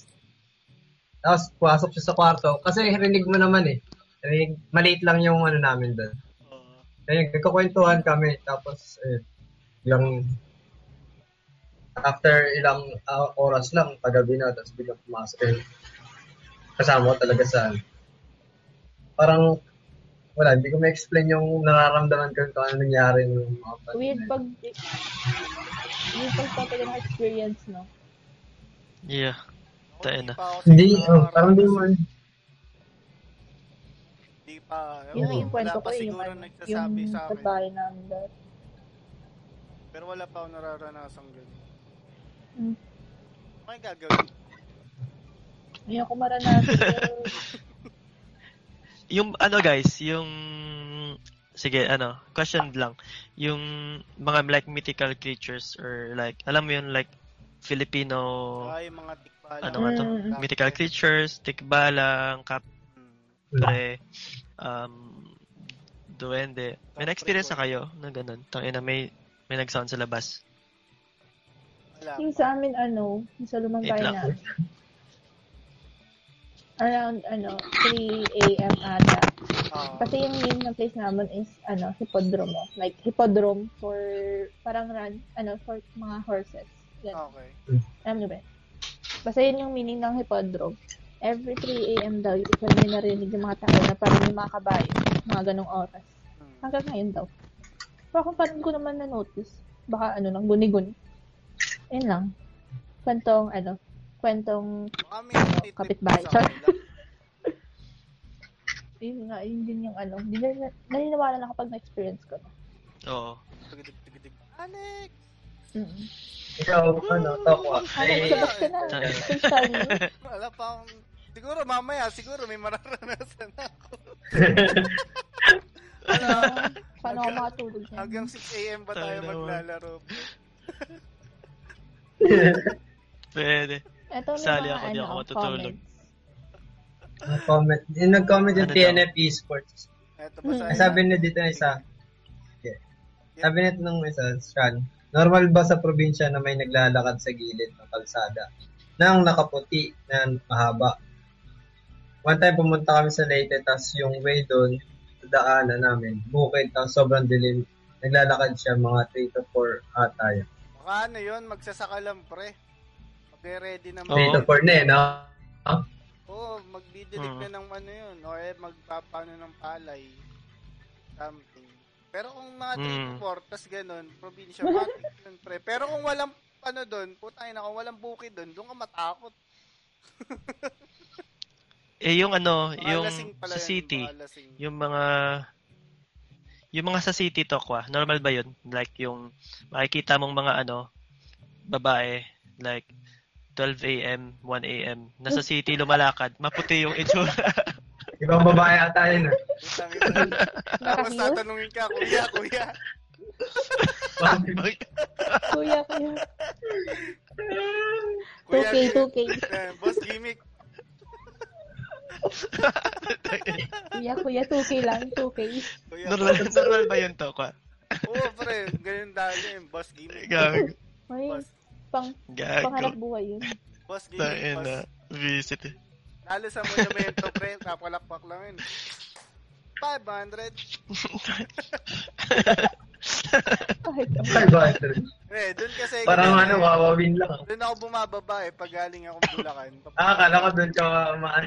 tapos pumasok siya sa kwarto. Kasi rinig mo naman eh. Rinig, maliit lang yung ano namin doon. Ayun, nagkakwentuhan kami. Tapos, ayun, ilang, after ilang ah, oras lang, pagabi na, tapos biglang pumasok yun. Kasama ko talaga sa, parang, wala, hindi ko ma-explain yung nararamdaman ko kung ano nangyari ng mga panahon Weird pag... Weird pag talaga ng experience, no? yeah. Tayo na. Hindi, oh, parang di nakaranas- man. Di pa. Yun ewan yung ko, kwento ko pa eh, yung, siguro ano, yung sa babae namin. Pero wala pa ako nararanasang ganun. Hmm. Ano yung gagawin? Ngayon ko maranasan. pero Yung, ano guys, yung, sige, ano, question lang. Yung mga like mythical creatures or like, alam mo yun, like, Filipino, Ay, mga tikbala. ano nga to? Mm. Mythical creatures, tikbalang, Hmm. kapre, um, duwende. May na-experience na kayo na ganun? Tangina, may, may nag-sound sa labas. Wala. yung sa amin, ano, yung sa lumang bahay lang. namin. around, ano, 3 a.m. ata. Oo. Kasi yung name ng place namin is, ano, hippodromo. Like, hippodrome for, parang run, ano, for mga horses. Yan. Okay. Alam niyo ba? Basta yun yung meaning ng hippodrome. Every 3 a.m. daw, usually may narinig yung mga tao na parang yung mga kabayo, mga ganong oras. Hmm. Hanggang ngayon daw. Pero kung parang ko naman na-notice, baka ano lang, guni-guni. Yun lang. Kwentong, ano, kwentong, may natitrip kapitbahay. kanila. yun nga, yun din yung ano, hindi na, naniniwala na kapag na-experience ko. Oo. Alex! Mm-mm. Ikaw, ano. Ano, Eh, sabas ka na. Wala pa akong... Siguro mamaya, siguro may mararanasan ako. Ano, paano ako makatulog niyan? Hanggang 6 a.m. ba tayo maglalaro? Pwede. Ito Sali ako, di ano, ako matutulog. comment. Yung nag-comment yung Ano? TNF Esports. Hmm. basahin Ay, sabi na dito na isa. Okay. Sabi nito nung isa, Sean, normal ba sa probinsya na may naglalakad sa gilid ng kalsada nang nakaputi na mahaba? One time pumunta kami sa Leyte, tas yung way doon, sa daanan namin, bukid, tas sobrang dilim. Naglalakad siya mga 3 to 4 ata yun. Baka ano yun, magsasaka lang pre. Mag-ready na Oo. 3 to 4 na no? Oo, magdidilig na ng ano yun. Or eh, magpapano ng palay. Something. Pero kung mga 3 to. 4, tas ganun, probinsya, matik yun, pre. Pero kung walang ano doon, putang ina, kung walang bukid doon, doon ka matakot. Eh, yung ano, yung sa yun, city, yung mga yung mga sa city tokwa, normal ba yun? Like yung makikita mong mga ano, babae, like 12 a.m., 1 a.m. Nasa city lumalakad, maputi yung itsura. Ibang babae ata yun. ah. Tapos tatanungin ka, kuya, kuya. Kuya, kuya. Kuya, 2K, 2K. eh, boss gimmick. Kuya, kuya, 2K lang, 2K. Kuya, normal, normal ba yun tokwa? Oo, pre, ganun dali yun. Boss gimmick. Gag, Ay, Boss, pang, pangarap gago. buhay yun. boss gimmick. Tain Boss. na, visit eh. Lalo sa monumento, pre, kapalakpak lang yun. 500. Kahit ano. 500. Eh, dun kasi... Parang ano, eh. wawawin lang. Doon ako bumababa eh, pag galing ako Bulacan. Ah, akala ko doon ka maan.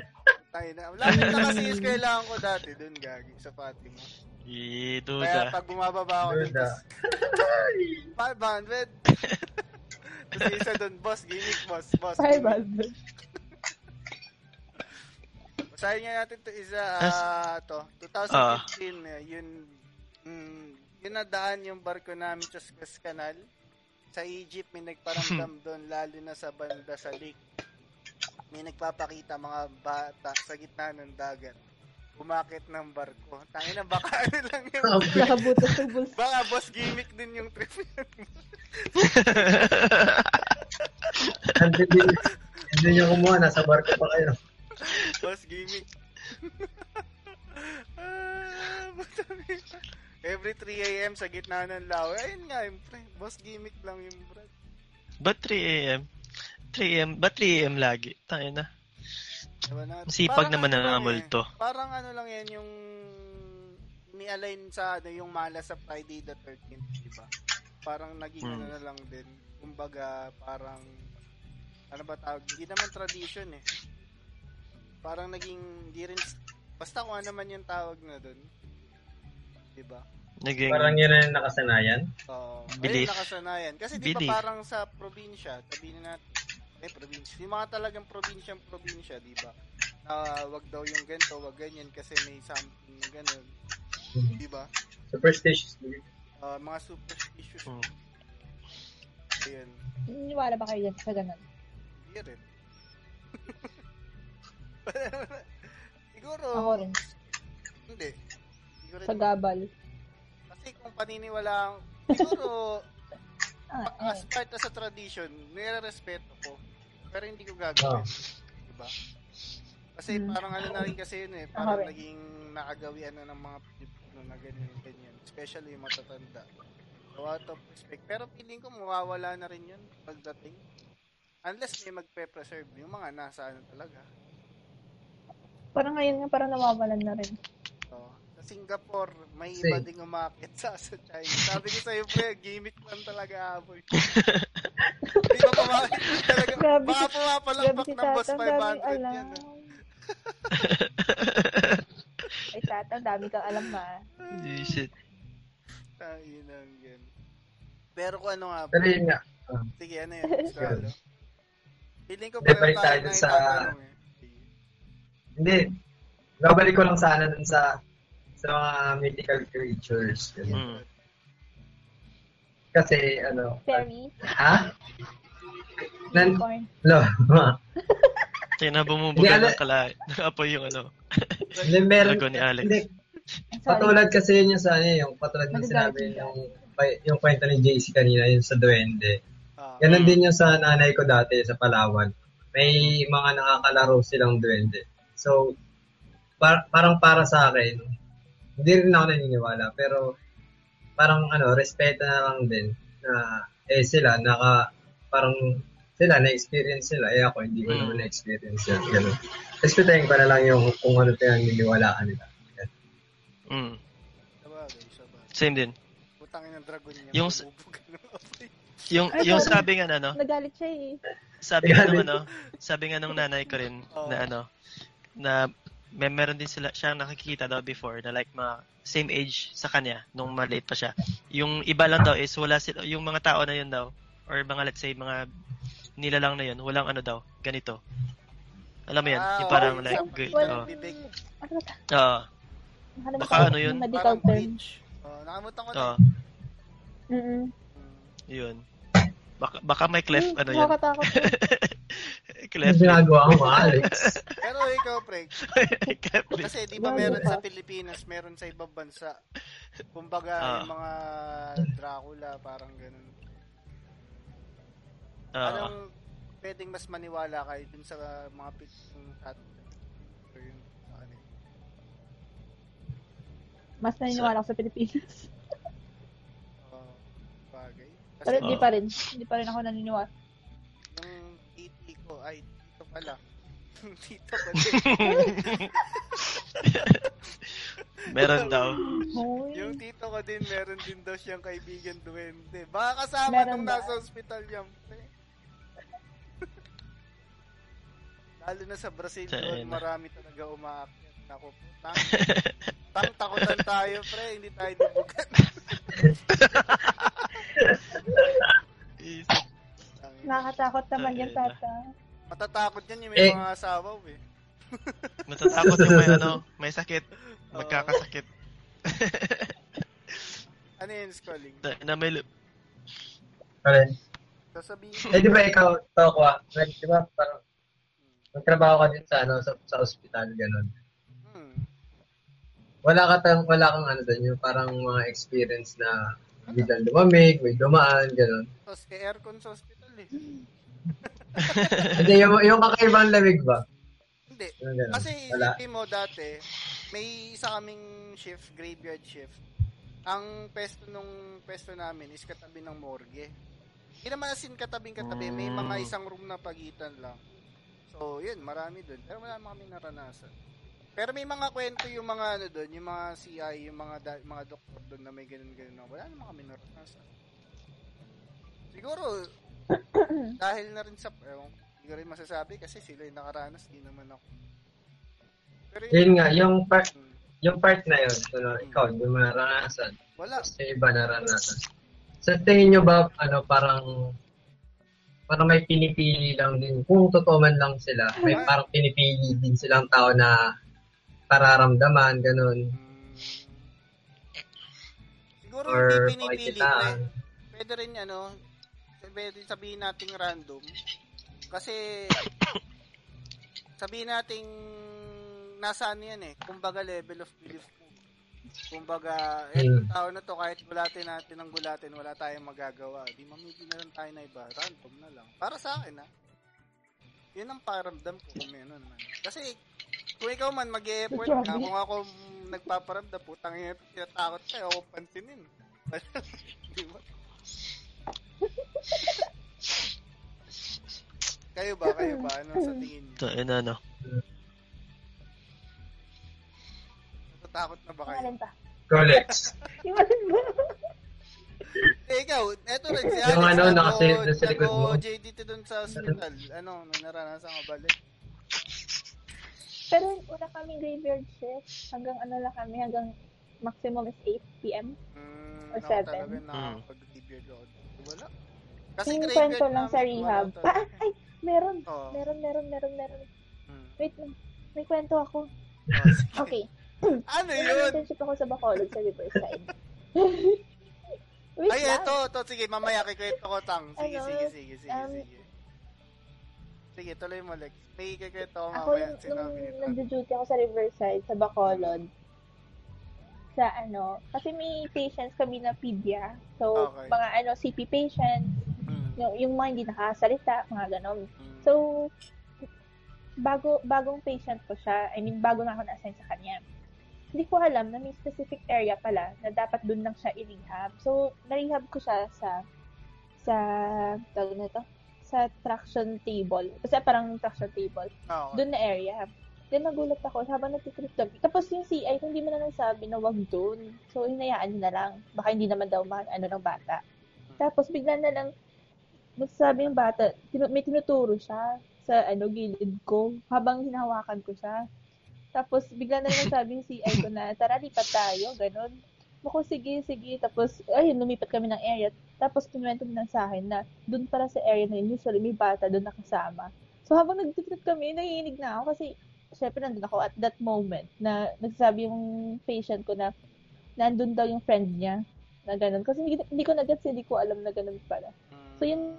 Tayo na. Lapit na kasi yung kailangan ko dati doon, gagi, sa Fatima. Kaya Iduda. pag bumababa ako doon, Duda. tas 500. Tapos isa doon, boss, gimmick, boss, boss. 500. Basahin nga natin to isa, ah, to, 2015, eh, yun, mm, yun nadaan yung barko namin sa Suez Canal. Sa Egypt, may nagparamdam doon, lalo na sa banda sa lake. May nagpapakita mga bata sa gitna ng dagat. Umakit ng barko. Tangina, baka ano lang yun. Nakabutas ng bulsa. Baka boss gimmick din yung trip yun. Nandun yung kumuha, nasa barko pa kayo. boss gimmick. Ah. Every 3 a.m. sa gitna ng lawa. Ayun nga, yung pre. Boss gimmick lang yung brad. Ba't 3 a.m.? 3 a.m. Ba't 3 a.m. lagi? Tayo na. Diba na? Sipag Parang naman ano na multo. Eh, parang ano lang yan yung ni-align sa ano yung mala sa Friday the 13th, di ba? Parang naging Hmm. ano na lang din. Kumbaga, parang ano ba tawag? Hindi naman tradition eh. Parang naging di rin basta kung ano man yung tawag na doon. Di ba? Naging, Parang yun na yung nakasanayan. Oo. Belief. Ayun, nakasanayan. Kasi di ba parang sa probinsya, sabihin na natin, eh, probinsya. Yung mga talagang probinsyang probinsya, di ba? Na wag daw yung ganito, wag ganyan kasi may something na ganun. Di ba? Superstitious. Ah, mga superstitious. Hmm. Ayun. Niniwala ba kayo dyan sa ganun? Hindi rin. Siguro, Ako rin. hindi. Siguro, Sa gabal. kasi kung paniniwala, siguro, Ah, as eh. part sa tradition, nire-respeto ko. Pero hindi ko gagawin. Diba? Kasi Hmm. parang ano na rin kasi yun eh. Parang rin. naging nakagawian na ng mga Pilipino na ganyan, ganyan. Especially yung matatanda. So, out of respect. Pero feeling ko mawawala na rin yun pagdating. Unless may magpe-preserve yung mga nasa ano talaga. Parang ngayon nga, parang nawawalan na rin. Oh, sa Singapore, may iba ding umakit sa, sa China. Sabi ko sa'yo, pre, gimmick lang talaga aboy. Hindi pa pumakit talaga. Grabe Baka pumapalakpak si ng boss Tata, ang 500 daming alam. yan. ah. Ay, Tata, dami kang alam ma. Eh, Shit. Ayun ang yan. Pero kung ano nga, Pero yun nga, sige, ano yun, Stralo? Feeling ko Hindi, pareho balik tayo tayo na sa- eh. Hindi. Babalik ko lang sana dun sa sa mga mythical creatures. ganun. Mm. Kasi, ano, Fairy, ha? Nan, unicorn. no, Kaya na ala- ng kala. Nakapoy yung ano. hindi, meron, ni Alex. hindi, patulad kasi yun yung sa ano, yung patulad ng sinabi yung, yung kwento ni JC kanina, yung sa Duende. Ah, Ganun Mm. din yung sa nanay ko dati sa Palawan. May mga nakakalaro silang duwende. So, par- parang para sa akin, hindi rin ako naniniwala, pero parang ano, respeto na lang din na eh sila, naka, parang sila, na-experience sila, eh ako, hindi ko Mm. naman na-experience yun. Ganun. Respetuhin ko na lang yung kung ano pinaniniwalaan nila. Mm. Same din. Putangin ng dragon niya. Yung-. Yung, Ay, yung sabi nga na, ano, Nagalit siya eh. sabi nga nung ano, sabi nga nung nanay ko rin Oo. na ano, na may meron din sila siyang nakikita daw before na like mga same age sa kanya nung maliit pa siya. Yung iba lang daw is wala sila yung mga tao na yun daw or mga let's say mga nilalang na yun, walang ano daw, ganito. Alam mo yun, Ah, yung parang like good. walang Oh. bibig. Oo. Nakalimutan Baka ano yun? Medical Parang term. Oh, nakamutan ko na. Oo. Mm-mm. Hmm. Yun. Baka, baka may clef Hmm, ano yan. Nakakatakot yun. clef. Yung ginagawa mo, Alex. Pero ikaw, lip. kasi di ba meron sa Pilipinas, meron sa ibang bansa. Kumbaga, Ah. yung mga Dracula, parang ganun. Oo. Anong pwedeng mas maniwala kayo dun sa mga pitong at kanila? Mas naniniwala ako sa Pilipinas. Pero hindi Oo. pa rin. Hindi pa rin ako naniniwala. yung titi ko, ay, dito pala. dito pa din. Meron daw. Yung tito ko din, meron din daw siyang kaibigan duwende. Baka kasama Meron nung ba? nasa ospital yan. Lalo na sa Brazil, doon marami talaga umaakyat. Naku po, tang, tang tayo, pre. Hindi tayo dubugan. Nakakatakot naman yan, tata. Matatakot yan yung may Eh. mga asawa, eh. Matatakot yung may ano, may sakit. Magkakasakit. Ano yun, Sculling? Na, na may lu- Karen. Sasabihin Eh, di ba ikaw, Tokwa, di ba, parang, nagtrabaho ka din sa, ano, sa, sa ospital, gano'n. Hmm, Wala ka tang, wala kang ano doon, yung parang mga experience na biglang lumamig, may dumaan, gano'n. tapos kay aircon sa hospital, eh. Hindi, yung, yung kakaibang lamig ba? Hindi. Gano'n. Kasi Wala. isipin mo dati, may isa kaming shift, graveyard shift. Ang pesto nung pesto namin is katabi ng morgue. Hindi naman as in katabing katabi, may mga Mm. isang room na pagitan lang. So, yun, marami doon. Pero wala naman kami naranasan. Pero may mga kwento yung mga ano doon, yung mga CI, yung mga da- mga doktor doon na may ganun-ganun. Wala naman kami naranasan. Siguro, dahil na rin sa, ewan hindi ko rin masasabi kasi sila yung nakaranas, di naman ako. Pero Yun nga, yung part, Hmm, yung part na yun, ano, ikaw, hindi mo naranasan. wala. Yung iba naranasan. Sa tingin nyo ba, ano, parang, parang may pinipili lang din, kung totoo man lang sila, may parang pinipili din silang tao na pararamdaman, ganun, siguro or hindi pinipili makikitaan. Pwede rin ano, pwede sabihin nating random. Kasi sabihin nating nasa ano yan eh, kumbaga level of belief mo. Kumbaga, etong Hmm. tao na to, kahit gulatin natin ng gulatin, wala tayong magagawa. Di mamili na lang tayo na iba. Random na lang. Para sa akin, ha? Yun ang paramdam ko kung meron man. Kasi, kung ikaw man mag-e-effort ka, kung ako nagpaparamdam, putang ina, tinatakot ka, ako pansinin. Di ba? kayo ba? Kayo ba? Ano sa tingin niyo? to, yun ano. Takot na ba Yung kayo? alin pa? Rolex. Yung alin ba? Eh, ikaw, eto rin si Yung Alex. ano, nag- nakasilip na sa likod mo. nag-JDT dun sa hospital. Ano, naranasan ka balik? Pero una kaming graveyard shift. Hanggang ano lang kami, hanggang maximum is 8 p.m. Mm, Or ako seven. talaga Hmm. nakakapag-graveyard ako. Wala. Kasi Yung graveyard kwento lang sa rehab. wala Ah, ay, meron. Oo. Meron, meron, meron, meron. Hmm. Wait lang. May kwento ako. Oh. Okay. Ano May yun? internship ako sa Bacolod sa Riverside. Wait Ay, lang. eto, eto. Sige, mamaya kikwento ko, Tang. Sige, Ano, sige, sige, sige, um, sige. Sige, tuloy mo, Lex. May kikwento ko Ako mamaya. yung, nung Tang. nagdo-duty ako sa Riverside, sa Bacolod, sa ano, kasi may patients kami na pibia. So, Okay. mga ano, CP patients, Hmm. yung, yung mga hindi nakasalita, mga ganon. Hmm. So, bago bagong patient ko siya, I mean, bago na ako na-assign sa kanya. Hindi ko alam na may specific area pala na dapat doon lang siya i-rehab. So, na-rehab ko siya sa sa tawag na to, sa traction table. Kasi parang traction table. Okay. Doon na area. Then nagulat ako habang nagtitrip kami. Tapos yung CI, hindi mo na nagsabi na wag doon. So, hinayaan na lang. Baka hindi naman daw ma- ano ng bata. Tapos bigla na lang, nagsasabi yung bata, tinu- may tinuturo siya sa ano gilid ko habang hinahawakan ko siya. Tapos bigla na lang sabi yung CI ko na, tara lipat tayo, ganun. Ako, sige, sige. Tapos, ayun, lumipat kami ng area. Tapos, kinuwento nila sa akin na doon para sa area na yun, usually may bata doon nakasama. So, habang nag-trip kami, nanginig na ako kasi, syempre, nandun ako at that moment na nagsasabi yung patient ko na nandun daw yung friend niya na ganun. Kasi hindi, hindi ko na-gets, hindi ko alam na ganun pala. So, yun,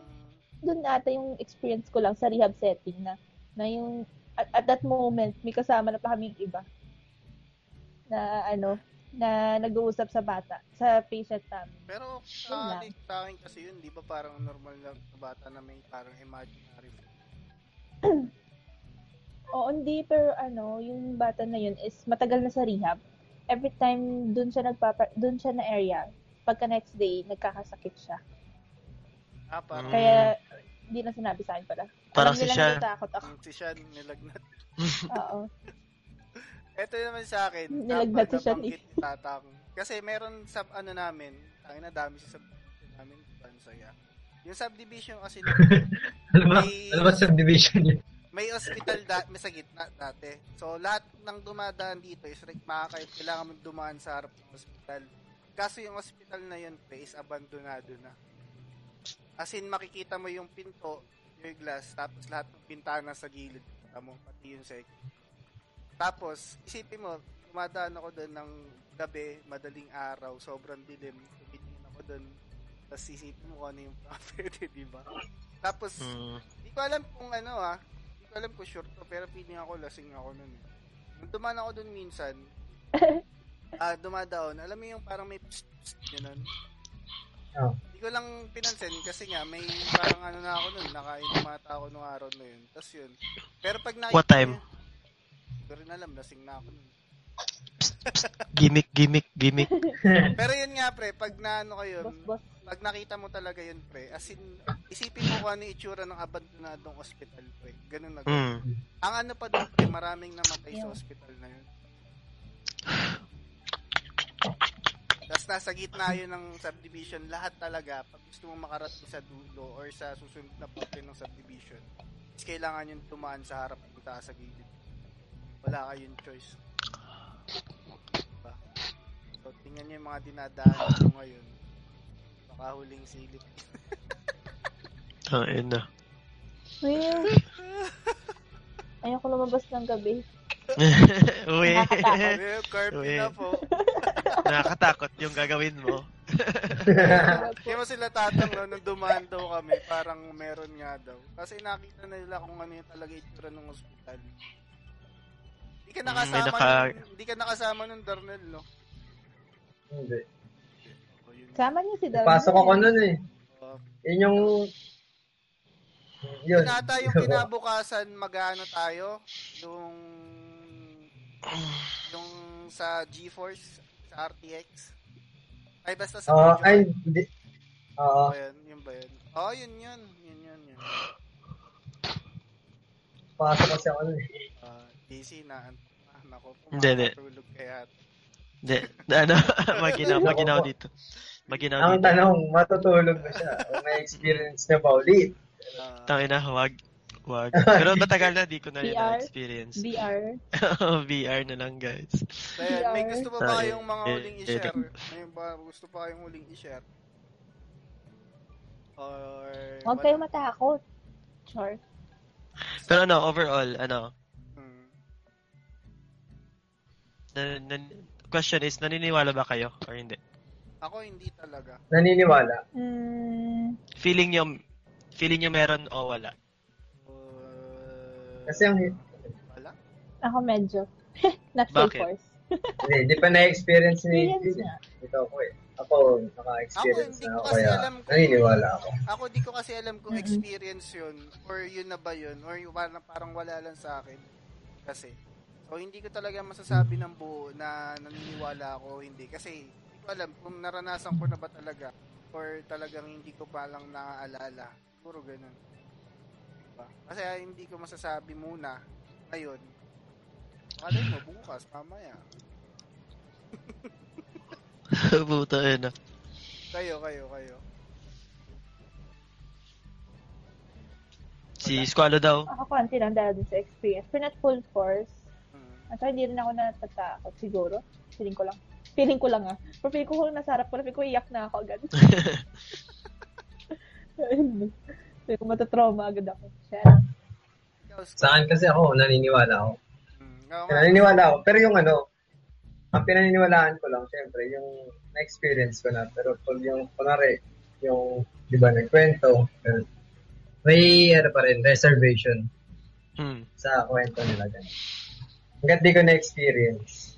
doon ata yung experience ko lang sa rehab setting na, na yung, at, at that moment, may kasama na pa kaming iba na ano, na nag-uusap sa bata, sa patient namin. Pero sa akin, sa akin kasi yun, di ba parang normal na bata na may parang imaginary friend? Oo, hindi, pero ano, yung bata na yun is matagal na sa rehab. Every time dun siya nagpapa, dun siya na area, pagka next day, nagkakasakit siya. Ah, parang Mm. Kaya, hindi na sinabi sa akin pala. Parang Alam si nila Sean. na natatakot ako. mm, si Sean nilagnat. Oo. Ito naman sa akin, Nilagnat si Sean nabanggit ni Tatang. Kasi meron sa ano namin, ang na dami sa subdivision namin, Bansaya. Yung subdivision kasi Ano ba? Ano ba subdivision yun? may hospital da- may sa gitna dati. So lahat ng dumadaan dito is like makakaya kailangan mong dumaan sa harap ng hospital. Kaso yung hospital na yun pre is abandonado na. As in makikita mo yung pinto, yung glass, tapos lahat ng pintana sa gilid kita mo, pati yung sec. Tapos, isipin mo, dumadaan ako doon ng gabi, madaling araw, sobrang dilim, tumitingin ako doon, tapos isipin mo kung ano yung pwede, di ba? Tapos, Mm. Hindi ko alam kung ano ah. Hindi ko alam kung sure to, pero feeling ako lasing ako nun. eh. Nung dumaan ako dun minsan, ah dumadaon, alam mo yung parang may psst, psst, ganun. Oh. Hindi ko lang pinansin kasi nga may parang ano na ako nun, nakainumata ako nung araw na yun. Tapos yun. Pero pag nakita What time? niya- Hindi rin alam, lasing na ako. Gimmick, gimmick, gimmick. Pero yun nga pre, pag yun, Boss, boss. pag nakita mo talaga yun pre, as in, isipin mo kung ano yung itsura ng abandonadong hospital pre. Ganun na. Mm. Ang ano pa doon, pre, maraming namatay sa Yeah. hospital na yun. Tapos nasa gitna yun ng subdivision, lahat talaga, pag gusto mong makarating sa dulo or sa susunod na parte ng subdivision, is kailangan yung tumaan sa harap ng taas sa gilid. Wala kayong choice. Diba? So, tingnan nyo yung mga dinadaan nyo ngayon. Baka huling silip. Ang ina. Well, ayoko lumabas ng gabi. Uwi. Uy. na po. Nakakatakot yung gagawin mo. Kaya mo sila tatang no, nung dumaan daw kami, parang meron nga daw. Kasi nakita na nila kung ano yung talaga itsura ng ospital. Hindi ka Mm, nakasama naka- nun, hindi ka nakasama nun, Darnell, no? Hindi. Sama niyo si Darwin. Pasok ako nun eh. O, Yun yung... Yun. yun ata yung kinabukasan mag-ano tayo, yung yung sa GeForce, sa RTX. Ay, basta sa Oo, video ay, hindi. Oo. Ba yun? Yun ba yun? Oo, yun yun. Yun yun yun. Pasok kasi ako nun eh. DC na. Ah, nako, Hindi, hindi. pumakatulog kaya. Hindi, ano, maginaw, maginaw dito. Maginaw Ang dito. tanong, matutulog ba siya? O may experience na ba ulit? Ah, Tangina, wag. Wag. Pero matagal na, di ko na yun VR? experience. VR. VR na lang, guys. Kaya, may gusto pa ba Sorry. kayong mga Eh, huling i-share? May ba gusto pa kayong huling i-share? Or Huwag wala? kayo matakot. Char. Pero ano, overall, ano, na, na, question is, naniniwala ba kayo or hindi? Ako hindi talaga. Naniniwala. Mm, Feeling nyo, feeling nyo meron o wala? Uh, Kasi ang, wala. ako medyo. Not full force. hindi, di pa na-experience ni Experience na. Ito ako eh. Ako, naka-experience Ako, hindi na ko ako, kasi kaya alam kung- naniniwala ako. Ako di ko kasi alam kung experience yun or yun na ba yun or yung parang, parang wala lang sa akin. Kasi so hindi ko talaga masasabi ng buo na naniniwala ako o hindi kasi hindi ko alam kung naranasan ko na ba talaga or talagang hindi ko pa lang naaalala. Siguro ganun. Diba? Kasi ah, hindi ko masasabi muna ngayon. Malay mo bukas, mamaya. Puta, ano. Kayo, kayo, kayo. Si Squalo daw. Ako konti lang dahil sa experience. Pero not full force. At saka hindi rin ako natatakot siguro. Feeling ko lang. Feeling ko lang ah. Pero feeling ko kung nasarap ko na, feeling ko iyak na ako agad. feeling ko matatrauma agad ako. Siya. Sa akin kasi ako, naniniwala ako. Oo nga. Naniniwala ako. Pero yung ano, ang pinaniniwalaan ko lang, syempre, yung na-experience ko na. Pero pag yung, kunwari, yung, di ba, nagkwento, may, ano pa rin, reservation Hmm. sa kwento nila. Ganun. Hanggat di ko na-experience,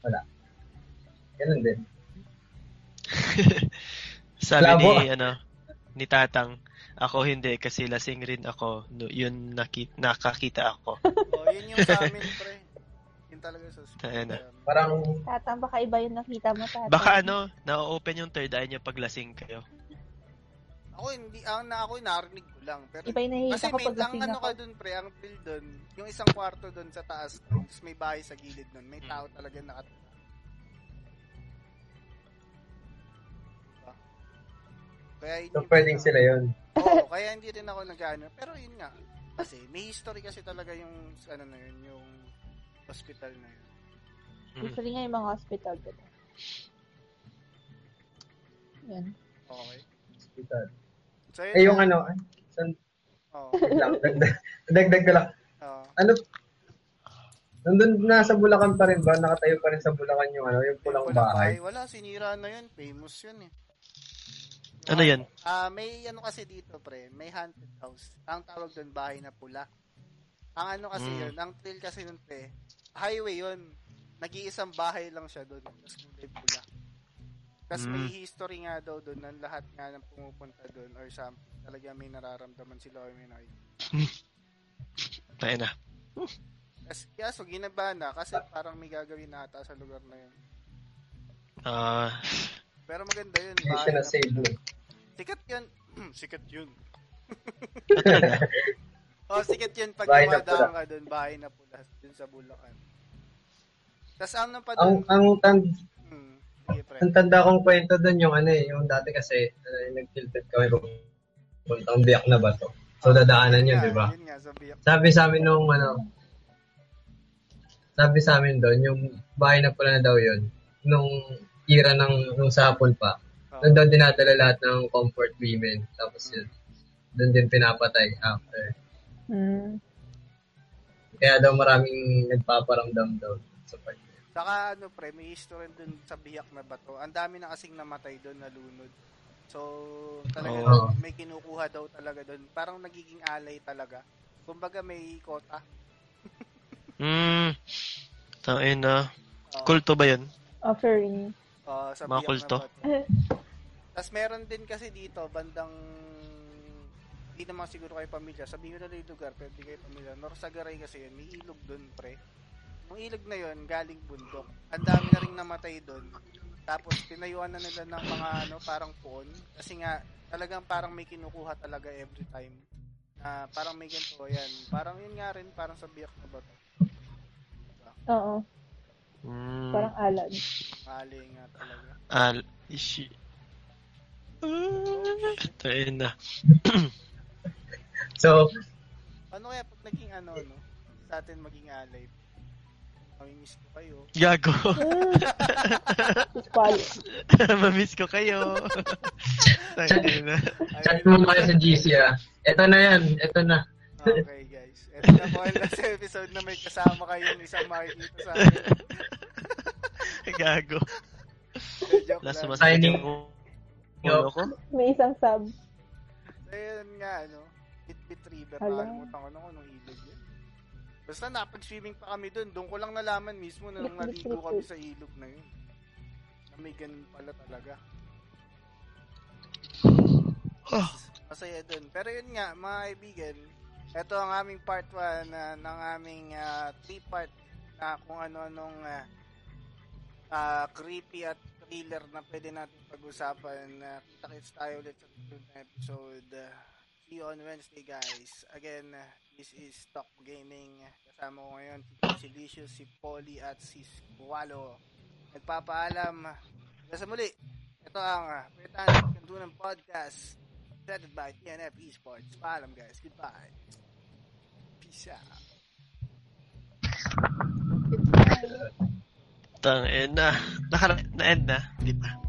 wala. Ganun din. Sabi Labo. ni, ano, ni Tatang, ako hindi kasi lasing rin ako. No, yun naki, nakakita ako. Oh, yun yung sa amin, pre. Yun talaga sa Ayan na. Parang, Tatang, baka iba yung nakita mo tatang. Baka ano, na-open yung third eye niyo pag lasing kayo. Ako hindi, ang na ako narinig ko lang. Pero Iba kasi may pag ang lasing ano ako. ka dun pre, ang bill dun, yung isang kwarto dun sa taas, tapos may bahay sa gilid nun, may tao talaga nakatira. Diba? Kaya hindi so pwedeng sila yun. Oo, kaya hindi rin ako nag-ano. Pero yun nga, kasi may history kasi talaga yung ano na yun, yung hospital na yun. Hmm. Usually nga yung mga hospital. Diba? Yan. Okay. Hospital. Yun Eh, yung na. ano, ay, san, lang, dagdag, dagdag ko lang. Oo. Ano, nandun nasa Bulacan pa rin ba? Nakatayo pa rin sa Bulacan yung ano, yung pulang Walang bahay. Wala, sinira na yun. Famous yun eh. Ano yun? Ah, may ano kasi dito pre, may haunted house. Ang tawag doon bahay na pula. Ang ano kasi Mm. yun, ang trail kasi nun pre, highway yun. Nag-iisang bahay lang siya doon, tapos kulay pula. Tapos may Mm. history nga daw doon ng lahat nga ng pumupunta doon or something. Talaga may nararamdaman sila or may nakikita. Tayo na. Tapos kaya so ginaba na kasi parang may gagawin na ata sa lugar na yun. Ah, Pero maganda yun. Hindi siya na na-save mo. Sikat yun. sikat yun. oh, sikat yun pag dumadaan ka doon, bahay na pula, dun sa Bulacan. Tapos ano pa ang, doon? ang, tan, Hmm, sige, pre. ang tanda kong kwento doon yung ano eh, yung dati kasi, uh, nag-tilted kami puntang biyak na ba to? So, dadaanan yun, di ba? Yun nga, sa biyak. Sabi sa amin nung ano, sabi sa amin doon, yung bahay na pula na daw yun, nung era ng, nung sa hapon pa, Oh. doon daw dinadala lahat ng comfort women. Tapos yun, doon din pinapatay after. Hmm. Kaya daw maraming nagpaparamdam daw sa part. Saka ano pre, may history doon sa biyak na bato. Ang dami na kasing namatay doon, nalunod. So, talaga Oo. may kinukuha daw talaga doon. Parang nagiging alay talaga. Kumbaga may kota. hmm. Tayo na. Oh, Kulto ba yun? Offering. oh, sa Mga kulto. Tapos meron din kasi dito, bandang hindi naman siguro kayo pamilya. Sabihin ko na lang yung lugar, pero hindi kayo pamilya. Norsagaray kasi yun. May ilog doon, pre. Yung ilog na yun, galing bundok. Ang dami na rin namatay doon. Tapos, pinayuan na nila ng mga, ano, parang puon. Kasi nga, talagang parang may kinukuha talaga every time. Na parang may ganito, yan. Parang yun nga rin, parang sa biyak na bato. Oo. Mm, Parang Alan. Mali nga talaga. al, ishi. Ah, tayo na. So, Ano kaya pag naging ano, no? Sa atin maging alay. Mamimiss ko kayo. Gago. Mamiss ko kayo. na. chat mo kayo sa GC ah. Ito na yan, ito na. Okay, guys. Ito na po ang last episode na may kasama kayong isang makikita sa akin. Gago. Last Signing. yung ulo ko. May isang sub. So, yun nga, ano, Bitbit River, nakalimutan ko na kung anong ilog yun. Basta napag-swimming pa kami doon. Doon ko lang nalaman mismo na nung naligo kami sa ilog na yun. Na may ganun pala talaga. Oh, Masaya doon. Pero yun nga, mga kaibigan, ito ang aming part 1 na ng aming 3-part na kung ano-anong ah, ah, creepy at thriller na pwede natin pag-usapan. Uh, kita-kits tayo ulit sa episode. Ah, see you on Wednesday, guys. Again, ah, this is Talk Gaming. Kasama ko ngayon si Licious, si Polly at si Squalo. Nagpapaalam. Hanggang sa muli. Ito ang uh, Pwetang Kantunan Podcast presented by TNF Esports. Paalam guys. Goodbye. Peace out. tang na. Naka, na-end na. Di ba?